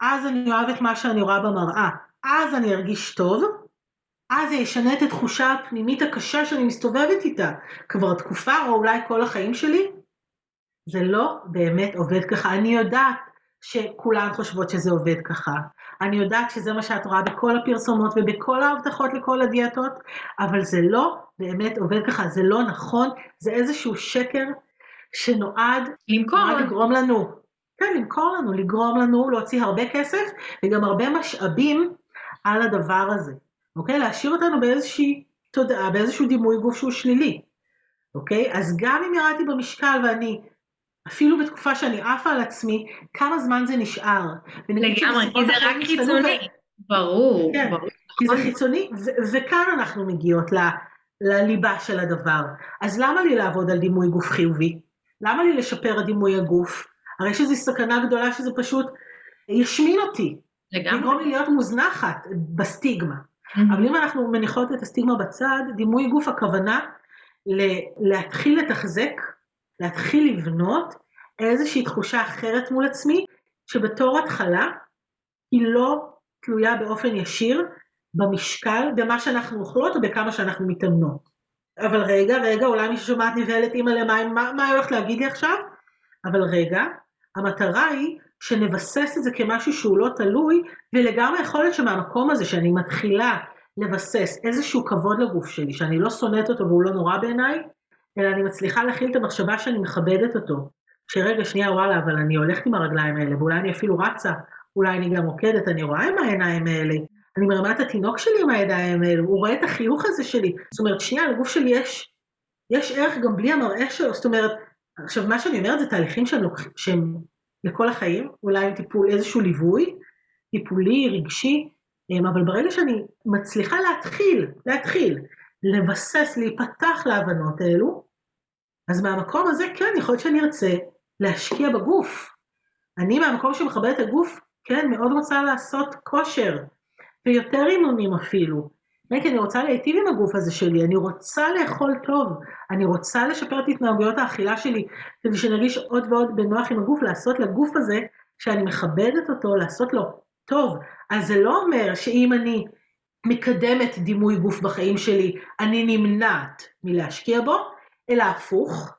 אז אני אוהבת מה שאני רואה במראה, אז אני ארגיש טוב, אז זה ישנה את התחושה הפנימית הקשה שאני מסתובבת איתה כבר תקופה או אולי כל החיים שלי. זה לא באמת עובד ככה. אני יודעת שכולן חושבות שזה עובד ככה. אני יודעת שזה מה שאת רואה בכל הפרסומות ובכל ההבטחות לכל הדיאטות, אבל זה לא באמת עובד ככה, זה לא נכון, זה איזשהו שקר שנועד למכור לגרום לנו, כן, למכור לנו, לגרום לנו להוציא הרבה כסף וגם הרבה משאבים על הדבר הזה. אוקיי? להשאיר אותנו באיזושהי תודעה, באיזשהו דימוי גוף שהוא שלילי, אוקיי? אז גם אם ירדתי במשקל ואני, אפילו בתקופה שאני עפה על עצמי, כמה זמן זה נשאר. לגמרי, כי זה רק חיצוני. ברור, כן, ברור. כי זה חיצוני, וכאן אנחנו מגיעות ל, לליבה של הדבר. אז למה לי לעבוד על דימוי גוף חיובי? למה לי לשפר את דימוי הגוף? הרי שזו סכנה גדולה שזה פשוט ישמין אותי. לגמרי. לגרום לי להיות מוזנחת בסטיגמה. Mm-hmm. אבל אם אנחנו מניחות את הסטיגמה בצד, דימוי גוף הכוונה להתחיל לתחזק, להתחיל לבנות איזושהי תחושה אחרת מול עצמי, שבתור התחלה היא לא תלויה באופן ישיר במשקל, במה שאנחנו אוכלות או בכמה שאנחנו מתאמנות. אבל רגע, רגע, אולי מי ששומעת נבהלת אימא למים, מה, מה היא הולכת להגיד לי עכשיו? אבל רגע, המטרה היא שנבסס את זה כמשהו שהוא לא תלוי, ולגמרי יכול להיות שמהמקום הזה שאני מתחילה לבסס איזשהו כבוד לגוף שלי, שאני לא שונאת אותו והוא לא נורא בעיניי, אלא אני מצליחה להכיל את המחשבה שאני מכבדת אותו. שרגע, שנייה, וואלה, אבל אני הולכת עם הרגליים האלה, ואולי אני אפילו רצה, אולי אני גם רוקדת, אני רואה עם העיניים האלה, אני מרימה את התינוק שלי עם הידיים האלה, הוא רואה את החיוך הזה שלי. זאת אומרת, שנייה, לגוף שלי יש, יש ערך גם בלי המראה שלו, זאת אומרת, עכשיו, מה שאני אומרת זה תהליכים שהם, שהם לכל החיים, אולי עם טיפול, איזשהו ליווי, טיפולי, רגשי, אמ, אבל ברגע שאני מצליחה להתחיל, להתחיל, לבסס, להיפתח להבנות האלו, אז מהמקום הזה, כן, יכול להיות שאני ארצה להשקיע בגוף. אני מהמקום שמכבד את הגוף, כן, מאוד רוצה לעשות כושר, ויותר אימונים אפילו. כי אני רוצה להיטיב עם הגוף הזה שלי, אני רוצה לאכול טוב, אני רוצה לשפר את התנהגויות האכילה שלי, כדי שנרגיש עוד ועוד בנוח עם הגוף, לעשות לגוף הזה, שאני מכבדת אותו, לעשות לו טוב. אז זה לא אומר שאם אני מקדמת דימוי גוף בחיים שלי, אני נמנעת מלהשקיע בו, אלא הפוך,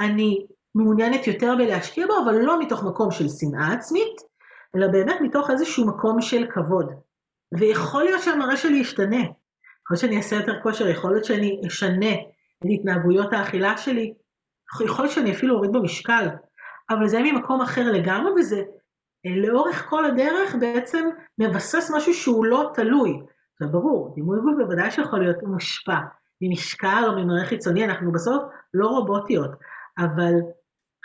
אני מעוניינת יותר בלהשקיע בו, אבל לא מתוך מקום של שנאה עצמית, אלא באמת מתוך איזשהו מקום של כבוד. ויכול להיות שהמראה שלי ישתנה. יכול להיות שאני אעשה יותר כושר, יכול להיות שאני אשנה את התנהגויות האכילה שלי, יכול להיות שאני אפילו אוריד במשקל, אבל זה ממקום אחר לגמרי, וזה אה, לאורך כל הדרך בעצם מבסס משהו שהוא לא תלוי. זה ברור, דימוי גוף בוודאי שיכול להיות מושפע ממשקל או ממראה חיצוני, אנחנו בסוף לא רובוטיות, אבל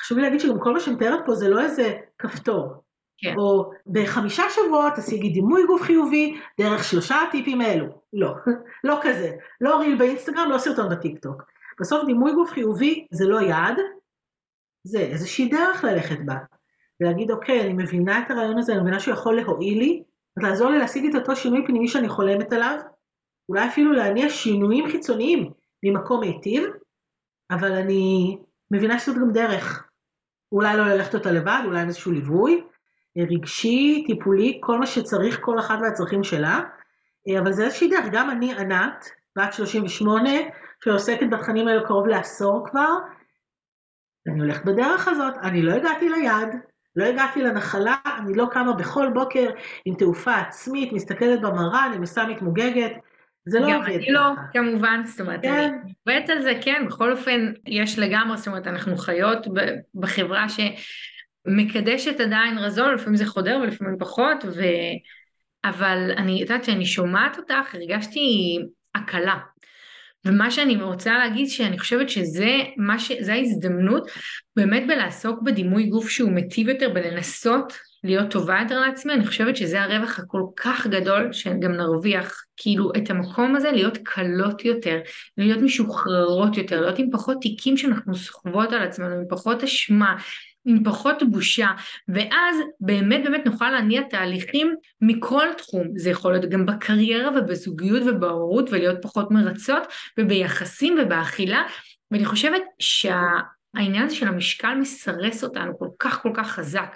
חשוב לי להגיד שגם כל מה שמתארת פה זה לא איזה כפתור. כן. או בחמישה שבועות תשיגי דימוי גוף חיובי דרך שלושה הטיפים האלו. לא, לא כזה. לא ריל באינסטגרם, לא סרטון בטיקטוק. בסוף דימוי גוף חיובי זה לא יעד, זה איזושהי דרך ללכת בה. ולהגיד, אוקיי, אני מבינה את הרעיון הזה, אני מבינה שהוא יכול להועיל לי, לעזור לי להשיג את אותו שינוי פנימי שאני חולמת עליו, אולי אפילו להניע שינויים חיצוניים ממקום מיטיב, אבל אני מבינה שזאת גם דרך. אולי לא ללכת אותה לבד, אולי עם איזשהו ליווי, רגשי, טיפולי, כל מה שצריך, כל אחת והצרכים שלה, אבל זה איזושהי דרך, גם אני ענת, בת 38, שעוסקת בתכנים האלו קרוב לעשור כבר, אני הולכת בדרך הזאת, אני לא הגעתי ליעד, לא הגעתי לנחלה, אני לא קמה בכל בוקר עם תעופה עצמית, מסתכלת במראה, אני מסע מתמוגגת, זה לא עובד. גם אני לא, כמובן, זאת אומרת, כן. אני עובדת על זה, כן, בכל אופן, יש לגמרי, זאת אומרת, אנחנו חיות בחברה שמקדשת עדיין רזון, לפעמים זה חודר ולפעמים פחות, ו... אבל אני יודעת שאני שומעת אותך, הרגשתי הקלה. ומה שאני רוצה להגיד שאני חושבת שזה ש... ההזדמנות באמת בלעסוק בדימוי גוף שהוא מיטיב יותר, בלנסות להיות טובה יותר לעצמי, אני חושבת שזה הרווח הכל כך גדול שגם נרוויח, כאילו את המקום הזה להיות קלות יותר, להיות משוחררות יותר, להיות עם פחות תיקים שאנחנו סוחבות על עצמנו, עם פחות אשמה, עם פחות בושה, ואז באמת באמת נוכל להניע תהליכים מכל תחום, זה יכול להיות גם בקריירה ובזוגיות ובהורות ולהיות פחות מרצות וביחסים ובאכילה, ואני חושבת שה... העניין הזה של המשקל מסרס אותנו כל כך כל כך חזק.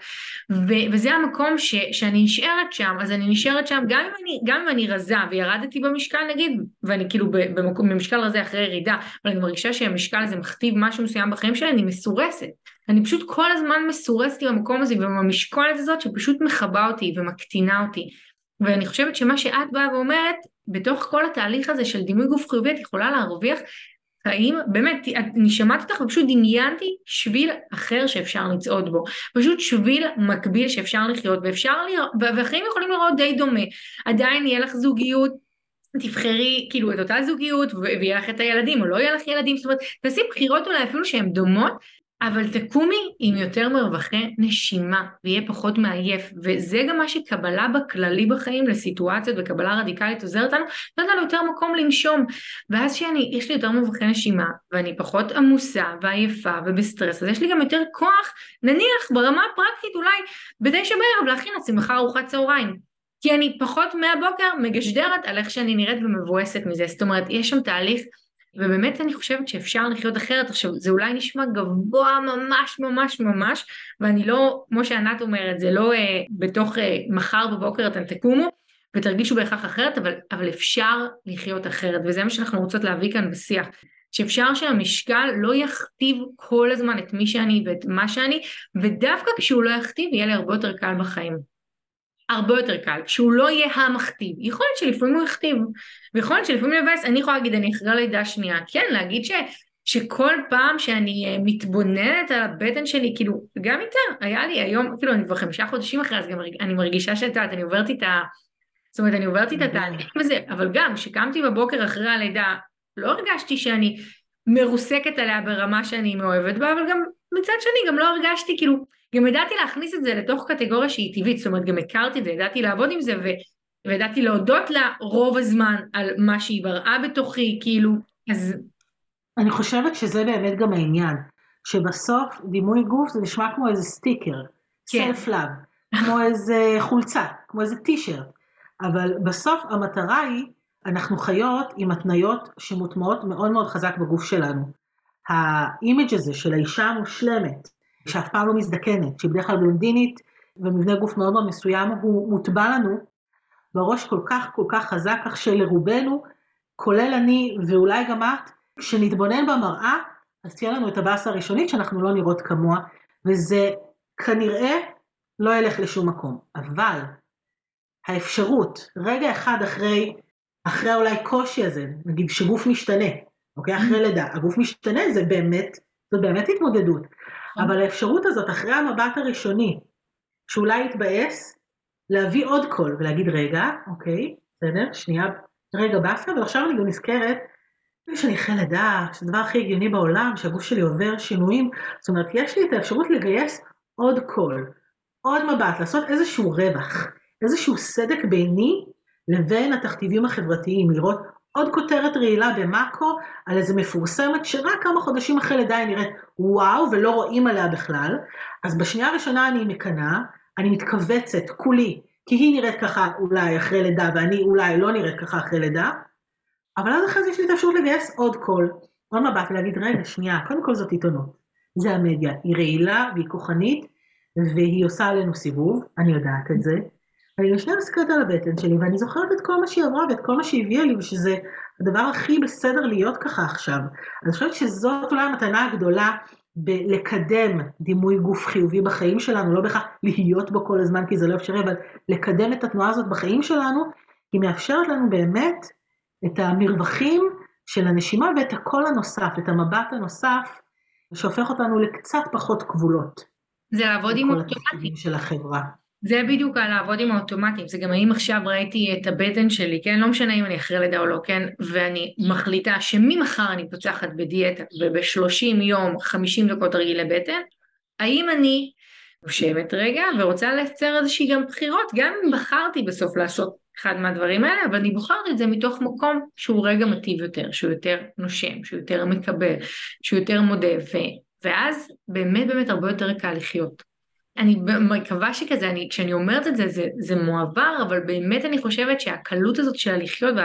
ו- וזה המקום ש- שאני נשארת שם אז אני נשארת שם גם אם אני, גם אם אני רזה וירדתי במשקל נגיד ואני כאילו במקום, במשקל רזה אחרי ירידה אבל אני מרגישה שהמשקל הזה מכתיב משהו מסוים בחיים שלי אני מסורסת אני פשוט כל הזמן מסורסת במקום הזה ובמשקולת הזאת שפשוט מכבה אותי ומקטינה אותי. ואני חושבת שמה שאת באה ואומרת בתוך כל התהליך הזה של דימוי גוף חיובי את יכולה להרוויח. חיים, באמת, אני שמעת אותך ופשוט דמיינתי שביל אחר שאפשר לצעוד בו, פשוט שביל מקביל שאפשר לחיות ואפשר לראות, והחיים יכולים לראות די דומה, עדיין יהיה לך זוגיות, תבחרי כאילו את אותה זוגיות ויהיה לך את הילדים או לא יהיה לך ילדים, זאת אומרת תעשי בחירות אולי אפילו שהן דומות אבל תקומי עם יותר מרווחי נשימה ויהיה פחות מעייף וזה גם מה שקבלה בכללי בחיים לסיטואציות וקבלה רדיקלית עוזרת לנו, נותנת לנו יותר מקום לנשום. ואז שיש לי יותר מרווחי נשימה ואני פחות עמוסה ועייפה ובסטרס אז יש לי גם יותר כוח נניח ברמה הפרקטית אולי בתשע בערב להכין לעצמי מחר ארוחת צהריים. כי אני פחות מהבוקר מגשדרת על איך שאני נראית ומבואסת מזה. זאת אומרת יש שם תהליך ובאמת אני חושבת שאפשר לחיות אחרת. עכשיו, זה אולי נשמע גבוה ממש ממש ממש, ואני לא, כמו שענת אומרת, זה לא אה, בתוך אה, מחר בבוקר אתם תקומו ותרגישו בהכרח אחרת, אבל, אבל אפשר לחיות אחרת, וזה מה שאנחנו רוצות להביא כאן בשיח. שאפשר שהמשקל לא יכתיב כל הזמן את מי שאני ואת מה שאני, ודווקא כשהוא לא יכתיב יהיה לי הרבה יותר קל בחיים. הרבה יותר קל, כשהוא לא יהיה המכתיב. יכול להיות שלפעמים הוא יכתיב, ויכול להיות שלפעמים לבאס, אני יכולה להגיד, אני אחרי לידה שנייה, כן, להגיד ש... שכל פעם שאני אה, מתבוננת על הבטן שלי, כאילו, גם איתה, היה לי היום, כאילו, אני כבר חמישה חודשים אחרי, אז גם אני מרגישה שאת יודעת, אני עוברת איתה, זאת אומרת, אני עוברת איתה תהליך וזה, אבל גם, כשקמתי בבוקר אחרי הלידה, לא הרגשתי שאני מרוסקת עליה ברמה שאני מאוהבת בה, אבל גם מצד שני גם לא הרגשתי כאילו, גם ידעתי להכניס את זה לתוך קטגוריה שהיא טבעית, זאת אומרת גם הכרתי את זה, ידעתי לעבוד עם זה ו... וידעתי להודות לה רוב הזמן על מה שהיא בראה בתוכי, כאילו, אז... אני חושבת שזה באמת גם העניין, שבסוף דימוי גוף זה נשמע כמו איזה sticker, כן. self love, כמו איזה חולצה, כמו איזה טישרט, אבל בסוף המטרה היא אנחנו חיות עם התניות שמוטמעות מאוד מאוד חזק בגוף שלנו. ה image הזה של האישה המושלמת, שאף פעם לא מזדקנת, שהיא בדרך כלל בלונדינית ומבנה גוף מאוד מאוד מסוים, הוא מוטבע לנו בראש כל כך כל כך חזק, כך שלרובנו, כולל אני ואולי גם את, כשנתבונן במראה, אז תהיה לנו את הבאסה הראשונית שאנחנו לא נראות כמוה, וזה כנראה לא ילך לשום מקום. אבל האפשרות, רגע אחד אחרי אחרי אולי קושי הזה, נגיד שגוף משתנה, אוקיי? אחרי. לידה, הגוף משתנה זה באמת, זו באמת התמודדות. נכון. אבל האפשרות הזאת, אחרי המבט הראשוני, שאולי יתבאס, להביא עוד קול ולהגיד, רגע, אוקיי, בסדר, שנייה, רגע באסה, אבל עכשיו אני גם נזכרת, שאני אחרי לידה, שזה הדבר הכי הגיוני בעולם, שהגוף שלי עובר שינויים, זאת אומרת, יש לי את האפשרות לגייס עוד קול, עוד מבט, לעשות איזשהו רווח, איזשהו סדק ביני לבין התכתיבים החברתיים, לראות עוד כותרת רעילה במאקו על איזה מפורסמת שרק כמה חודשים אחרי לידה היא נראית וואו ולא רואים עליה בכלל, אז בשנייה הראשונה אני מקנאה, אני מתכווצת כולי, כי היא נראית ככה אולי אחרי לידה ואני אולי לא נראית ככה אחרי לידה, אבל אז אחרי זה יש לי את האפשרות לגייס עוד קול, עוד מבט ולהגיד רגע שנייה, קודם כל זאת עיתונות, זה המדיה, היא רעילה והיא כוחנית והיא עושה עלינו סיבוב, אני יודעת את זה, אני לשנייה מסתכלת על הבטן שלי ואני זוכרת את כל מה שהיא עברה ואת כל מה שהיא הביאה לי ושזה הדבר הכי בסדר להיות ככה עכשיו. אני חושבת שזאת אולי המתנה הגדולה בלקדם דימוי גוף חיובי בחיים שלנו, לא בהכרח להיות בו כל הזמן כי זה לא אפשרי, אבל לקדם את התנועה הזאת בחיים שלנו, היא מאפשרת לנו באמת את המרווחים של הנשימה ואת הקול הנוסף, את המבט הנוסף, שהופך אותנו לקצת פחות כבולות. זה לעבוד עם אוטומטים. של החברה. זה בדיוק על לעבוד עם האוטומטים, זה גם האם עכשיו ראיתי את הבטן שלי, כן? לא משנה אם אני אחרי לידה או לא, כן? ואני מחליטה שממחר אני פוצחת בדיאטה וב-30 יום 50 דקות רגילי בטן, האם אני יושבת רגע ורוצה לייצר איזושהי גם בחירות, גם אם בחרתי בסוף לעשות אחד מהדברים האלה, אבל אני בוחרת את זה מתוך מקום שהוא רגע מטיב יותר, שהוא יותר נושם, שהוא יותר מקבל, שהוא יותר מודה, ו... ואז באמת באמת הרבה יותר קל לחיות. אני מקווה שכזה, אני, כשאני אומרת את זה, זה, זה מועבר, אבל באמת אני חושבת שהקלות הזאת של הלחיות,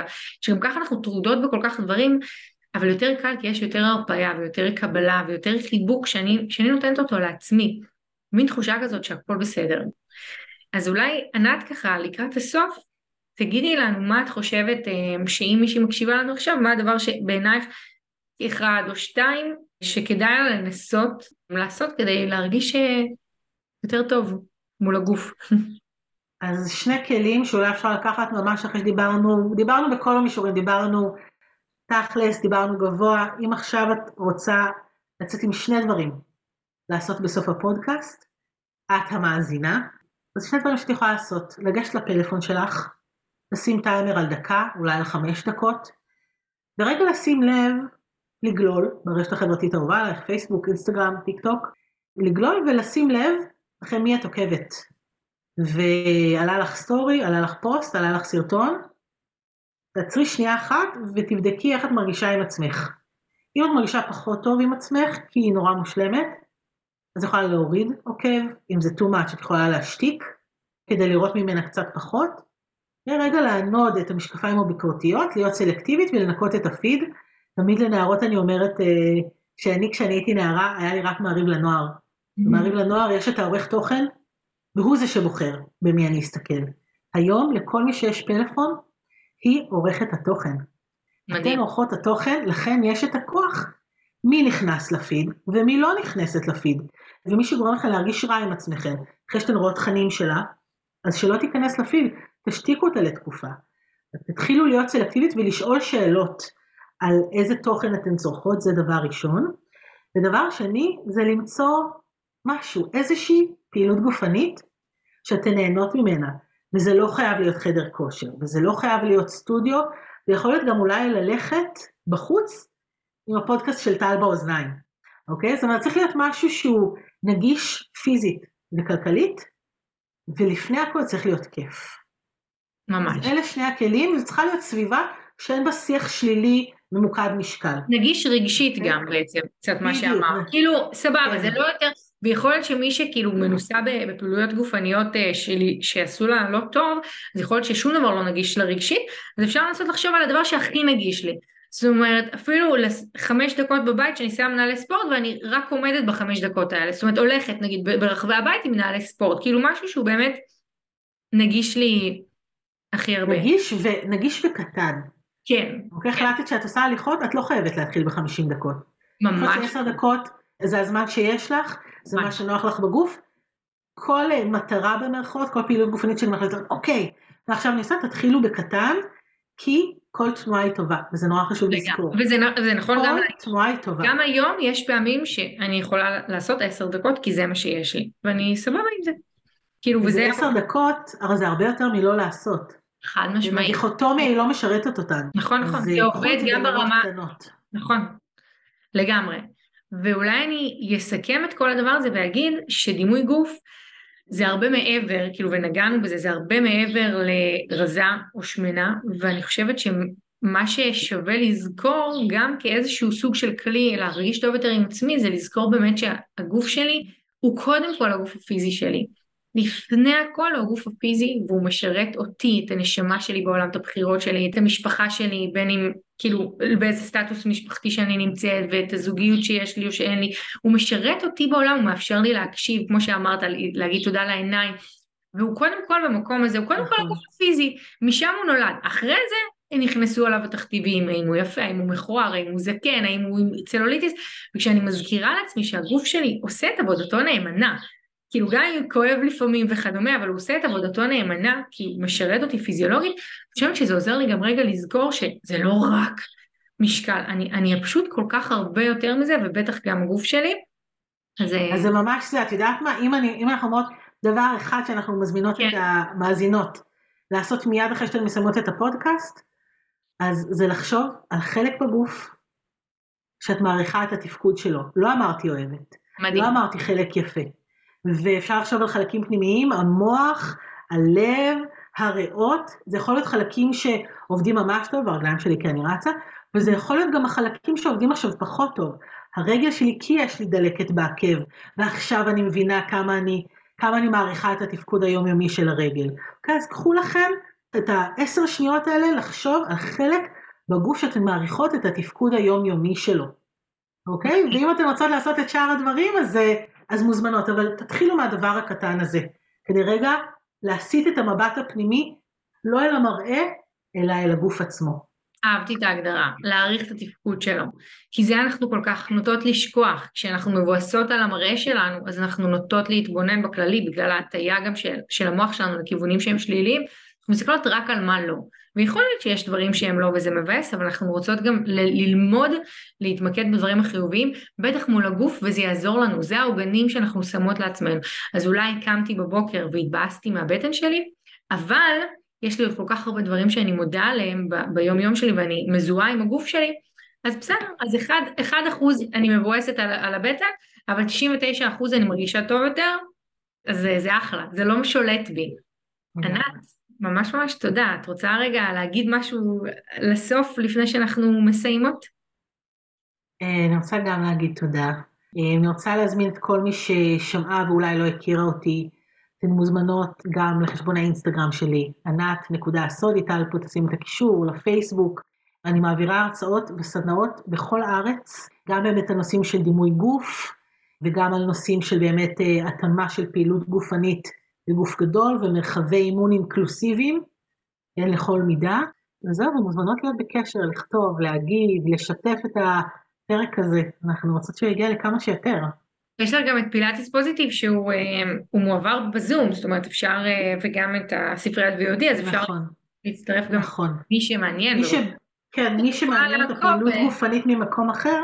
שגם ככה אנחנו טרודות בכל כך דברים, אבל יותר קל כי יש יותר הרפאיה ויותר קבלה ויותר חיבוק שאני, שאני נותנת אותו לעצמי. מין תחושה כזאת שהכל בסדר. אז אולי ענת ככה לקראת הסוף, תגידי לנו מה את חושבת אה, שאם מישהי מקשיבה לנו עכשיו, מה הדבר שבעינייך אחד או שתיים שכדאי לה לנסות לעשות כדי להרגיש אה, יותר טוב מול הגוף. אז שני כלים שאולי אפשר לקחת ממש אחרי שדיברנו, דיברנו בכל המישורים, דיברנו תכלס, דיברנו גבוה, אם עכשיו את רוצה לצאת עם שני דברים לעשות בסוף הפודקאסט, את המאזינה, אז שני דברים שאת יכולה לעשות, לגשת לפלאפון שלך, לשים טיימר על דקה, אולי על חמש דקות, ורגע לשים לב, לגלול ברשת החברתית האהובה פייסבוק, אינסטגרם, טיק טוק, לגלול ולשים לב אחרי מי את עוקבת. ועלה לך story, עלה לך פוסט, עלה לך סרטון, תעצרי שנייה אחת ותבדקי איך את מרגישה עם עצמך. אם את מרגישה פחות טוב עם עצמך, כי היא נורא מושלמת, אז יכולה להוריד עוקב, אם זה too much את יכולה להשתיק, כדי לראות ממנה קצת פחות. רגע לענוד את המשקפיים הביקורתיות, להיות סלקטיבית ולנקות את הפיד, תמיד לנערות אני אומרת, אה, שאני כשאני הייתי נערה, היה לי רק מעריב לנוער. במעריב לנוער יש את העורך תוכן, והוא זה שבוחר במי אני אסתכל. היום לכל מי שיש פלאפון, היא עורכת התוכן. מדהים. אתן עורכות התוכן, לכן יש את הכוח מי נכנס לפיד ומי לא נכנסת לפיד. ומי שגורם לכם להרגיש רע עם עצמכם, אחרי שאתן רואות תכנים שלה, אז שלא תיכנס לפיד, תשתיקו אותה לתקופה. תתחילו להיות סלקטיבית ולשאול שאלות על איזה תוכן אתן צורכות, זה דבר ראשון. ודבר שני, זה למצוא משהו, איזושהי פעילות גופנית שאתן נהנות ממנה. וזה לא חייב להיות חדר כושר, וזה לא חייב להיות סטודיו, זה יכול להיות גם אולי ללכת בחוץ עם הפודקאסט של טל באוזניים, אוקיי? זאת אומרת, צריך להיות משהו שהוא נגיש פיזית וכלכלית, ולפני הכל צריך להיות כיף. ממש. אלה שני הכלים, וזו צריכה להיות סביבה שאין בה שיח שלילי ממוקד משקל. נגיש רגשית okay. גם בעצם, קצת מה שאמרת. כאילו, סבבה, כן. זה לא יותר, ויכול להיות שמי שכאילו מנוסה בפעילויות גופניות אה, שלי, שעשו לה לא טוב, אז יכול להיות ששום דבר לא נגיש לה רגשית, אז אפשר לנסות לחשוב על הדבר שהכי נגיש לי. זאת אומרת, אפילו חמש דקות בבית שאני שמה מנהלי ספורט ואני רק עומדת בחמש דקות האלה. זאת אומרת, הולכת נגיד ברחבי הבית עם מנהלי ספורט, כאילו משהו שהוא באמת נגיש לי הכי הרבה. נגיש, ו... נגיש וקטן. כן. אוקיי, כן. החלטת שאת עושה הליכות, את לא חייבת להתחיל בחמישים דקות. ממש. עשר דקות זה הזמן שיש לך, זה מה שנוח לך בגוף. כל אה, מטרה במרכאות, כל פעילות גופנית של מחלטות, אוקיי, ועכשיו אני עושה, תתחילו בקטן, כי כל תנועה היא טובה, וזה נורא חשוב לזכור. וזה, וזה נכון כל גם... כל תנועה היא טובה. גם היום יש פעמים שאני יכולה לעשות עשר דקות, כי זה מה שיש לי, ואני סבבה עם זה. כאילו, וזה... עשר דקות, אבל זה הרבה יותר מלא לעשות. חד משמעית. דיכוטומיה היא לא משרתת אותנו. נכון, נכון, זה עובד גם ברמה... נכון, לגמרי. ואולי אני אסכם את כל הדבר הזה ואגיד שדימוי גוף זה הרבה מעבר, כאילו ונגענו בזה, זה הרבה מעבר לרזה או שמנה, ואני חושבת שמה ששווה לזכור גם כאיזשהו סוג של כלי להרגיש טוב יותר עם עצמי, זה לזכור באמת שהגוף שלי הוא קודם כל הגוף הפיזי שלי. לפני הכל הוא הגוף הפיזי והוא משרת אותי, את הנשמה שלי בעולם, את הבחירות שלי, את המשפחה שלי, בין אם כאילו באיזה סטטוס משפחתי שאני נמצאת ואת הזוגיות שיש לי או שאין לי, הוא משרת אותי בעולם, הוא מאפשר לי להקשיב, כמו שאמרת, להגיד תודה לעיניים, והוא קודם כל במקום הזה, הוא קודם כל נכון. הגוף הפיזי, משם הוא נולד, אחרי זה הם נכנסו עליו התכתיבים, האם הוא יפה, האם הוא מכוער, האם הוא זקן, האם הוא צלוליטיס, וכשאני מזכירה לעצמי שהגוף שלי עושה את עבודתו נאמנה, כאילו גם אם כואב לפעמים וכדומה, אבל הוא עושה את עבודתו נאמנה, כי הוא משרת אותי פיזיולוגית, אני חושבת שזה עוזר לי גם רגע לזכור שזה לא רק משקל, אני, אני פשוט כל כך הרבה יותר מזה, ובטח גם הגוף שלי. אז, אה, אז זה ממש זה, את יודעת מה, אם, אני, אם אנחנו אומרות דבר אחד שאנחנו מזמינות כן. את המאזינות לעשות מיד אחרי שאתן מסיימות את הפודקאסט, אז זה לחשוב על חלק בגוף שאת מעריכה את התפקוד שלו. לא אמרתי אוהבת, מדהים. לא אמרתי חלק יפה. ואפשר לחשוב על חלקים פנימיים, המוח, הלב, הריאות, זה יכול להיות חלקים שעובדים ממש טוב, הרגליים שלי כי אני רצה, וזה יכול להיות גם החלקים שעובדים עכשיו פחות טוב. הרגל שלי כי יש לי דלקת בעקב, ועכשיו אני מבינה כמה אני, כמה אני מעריכה את התפקוד היומיומי של הרגל. אוקיי, אז קחו לכם את העשר שניות האלה לחשוב על חלק בגוף שאתן מעריכות את התפקוד היומיומי שלו. אוקיי? ואם אתן רוצות לעשות את שאר הדברים, אז אה, אז מוזמנות, אבל תתחילו מהדבר הקטן הזה, כדי רגע להסיט את המבט הפנימי לא אל המראה, אלא אל הגוף עצמו. אהבתי את ההגדרה, להעריך את התפקוד שלו. כי זה אנחנו כל כך נוטות לשכוח. כשאנחנו מבואסות על המראה שלנו, אז אנחנו נוטות להתבונן בכללי, בגלל ההטייה גם של, של המוח שלנו לכיוונים שהם שליליים, אנחנו מסתכלות רק על מה לא. ויכול להיות שיש דברים שהם לא וזה מבאס, אבל אנחנו רוצות גם ל- ללמוד להתמקד בדברים החיוביים, בטח מול הגוף, וזה יעזור לנו, זה העוגנים שאנחנו שמות לעצמנו. אז אולי קמתי בבוקר והתבאסתי מהבטן שלי, אבל יש לי עוד כל כך הרבה דברים שאני מודה עליהם ב- ביום יום שלי ואני מזוהה עם הגוף שלי, אז בסדר, אז אחד, אחד אחוז אני מבואסת על, על הבטן, אבל 99 אחוז אני מרגישה טוב יותר, אז זה, זה אחלה, זה לא שולט בי. ענת, ממש ממש תודה. את רוצה רגע להגיד משהו לסוף לפני שאנחנו מסיימות? אה, אני רוצה גם להגיד תודה. אה, אני רוצה להזמין את כל מי ששמעה ואולי לא הכירה אותי. אתן מוזמנות גם לחשבון האינסטגרם שלי, ענת.סוד, איטל פה תשים את הקישור, לפייסבוק. אני מעבירה הרצאות וסדנאות בכל הארץ, גם באמת הנושאים של דימוי גוף, וגם על נושאים של באמת אה, התאמה של פעילות גופנית לגוף גדול ומרחבי אימון אינקלוסיביים, כן, לכל מידה. וזהו, ומוזמנות להיות בקשר, לכתוב, להגיב, לשתף את הפרק הזה. אנחנו רוצות שהוא יגיע לכמה שיותר. יש לך גם את פילאטיס פוזיטיב שהוא אה, מועבר בזום, זאת אומרת אפשר, אה, וגם את הספריית VOD, אז אפשר נכון, להצטרף גם נכון. מי שמעניין. מי ש... כן, מי שמעניין את הפעילות גופנית ממקום אחר,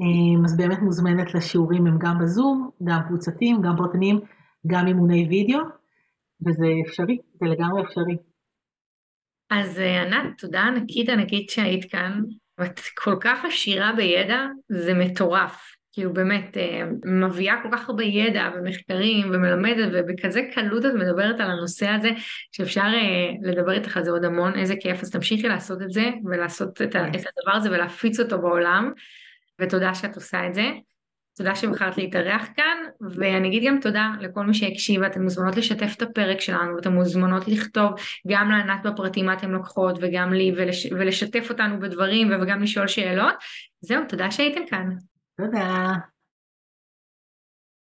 אה, אז באמת מוזמנת לשיעורים הם גם בזום, גם קבוצתיים, גם פרטניים, גם אימוני וידאו, וזה אפשרי, זה לגמרי אפשרי. אז ענת, תודה ענקית ענקית שהיית כאן, ואת כל כך עשירה בידע, זה מטורף. כאילו באמת אה, מביאה כל כך הרבה ידע ומחקרים ומלמדת ובכזה קלות את מדברת על הנושא הזה שאפשר אה, לדבר איתך על זה עוד המון, איזה כיף, אז תמשיכי לעשות את זה ולעשות את, את הדבר הזה ולהפיץ אותו בעולם ותודה שאת עושה את זה. תודה שבחרת להתארח כאן, ואני אגיד גם תודה לכל מי שהקשיב, אתן מוזמנות לשתף את הפרק שלנו, ואתן מוזמנות לכתוב גם לענת בפרטים מה אתן לוקחות, וגם לי, ולש, ולשתף אותנו בדברים, וגם לשאול שאלות. זהו, תודה שהייתם כאן. תודה.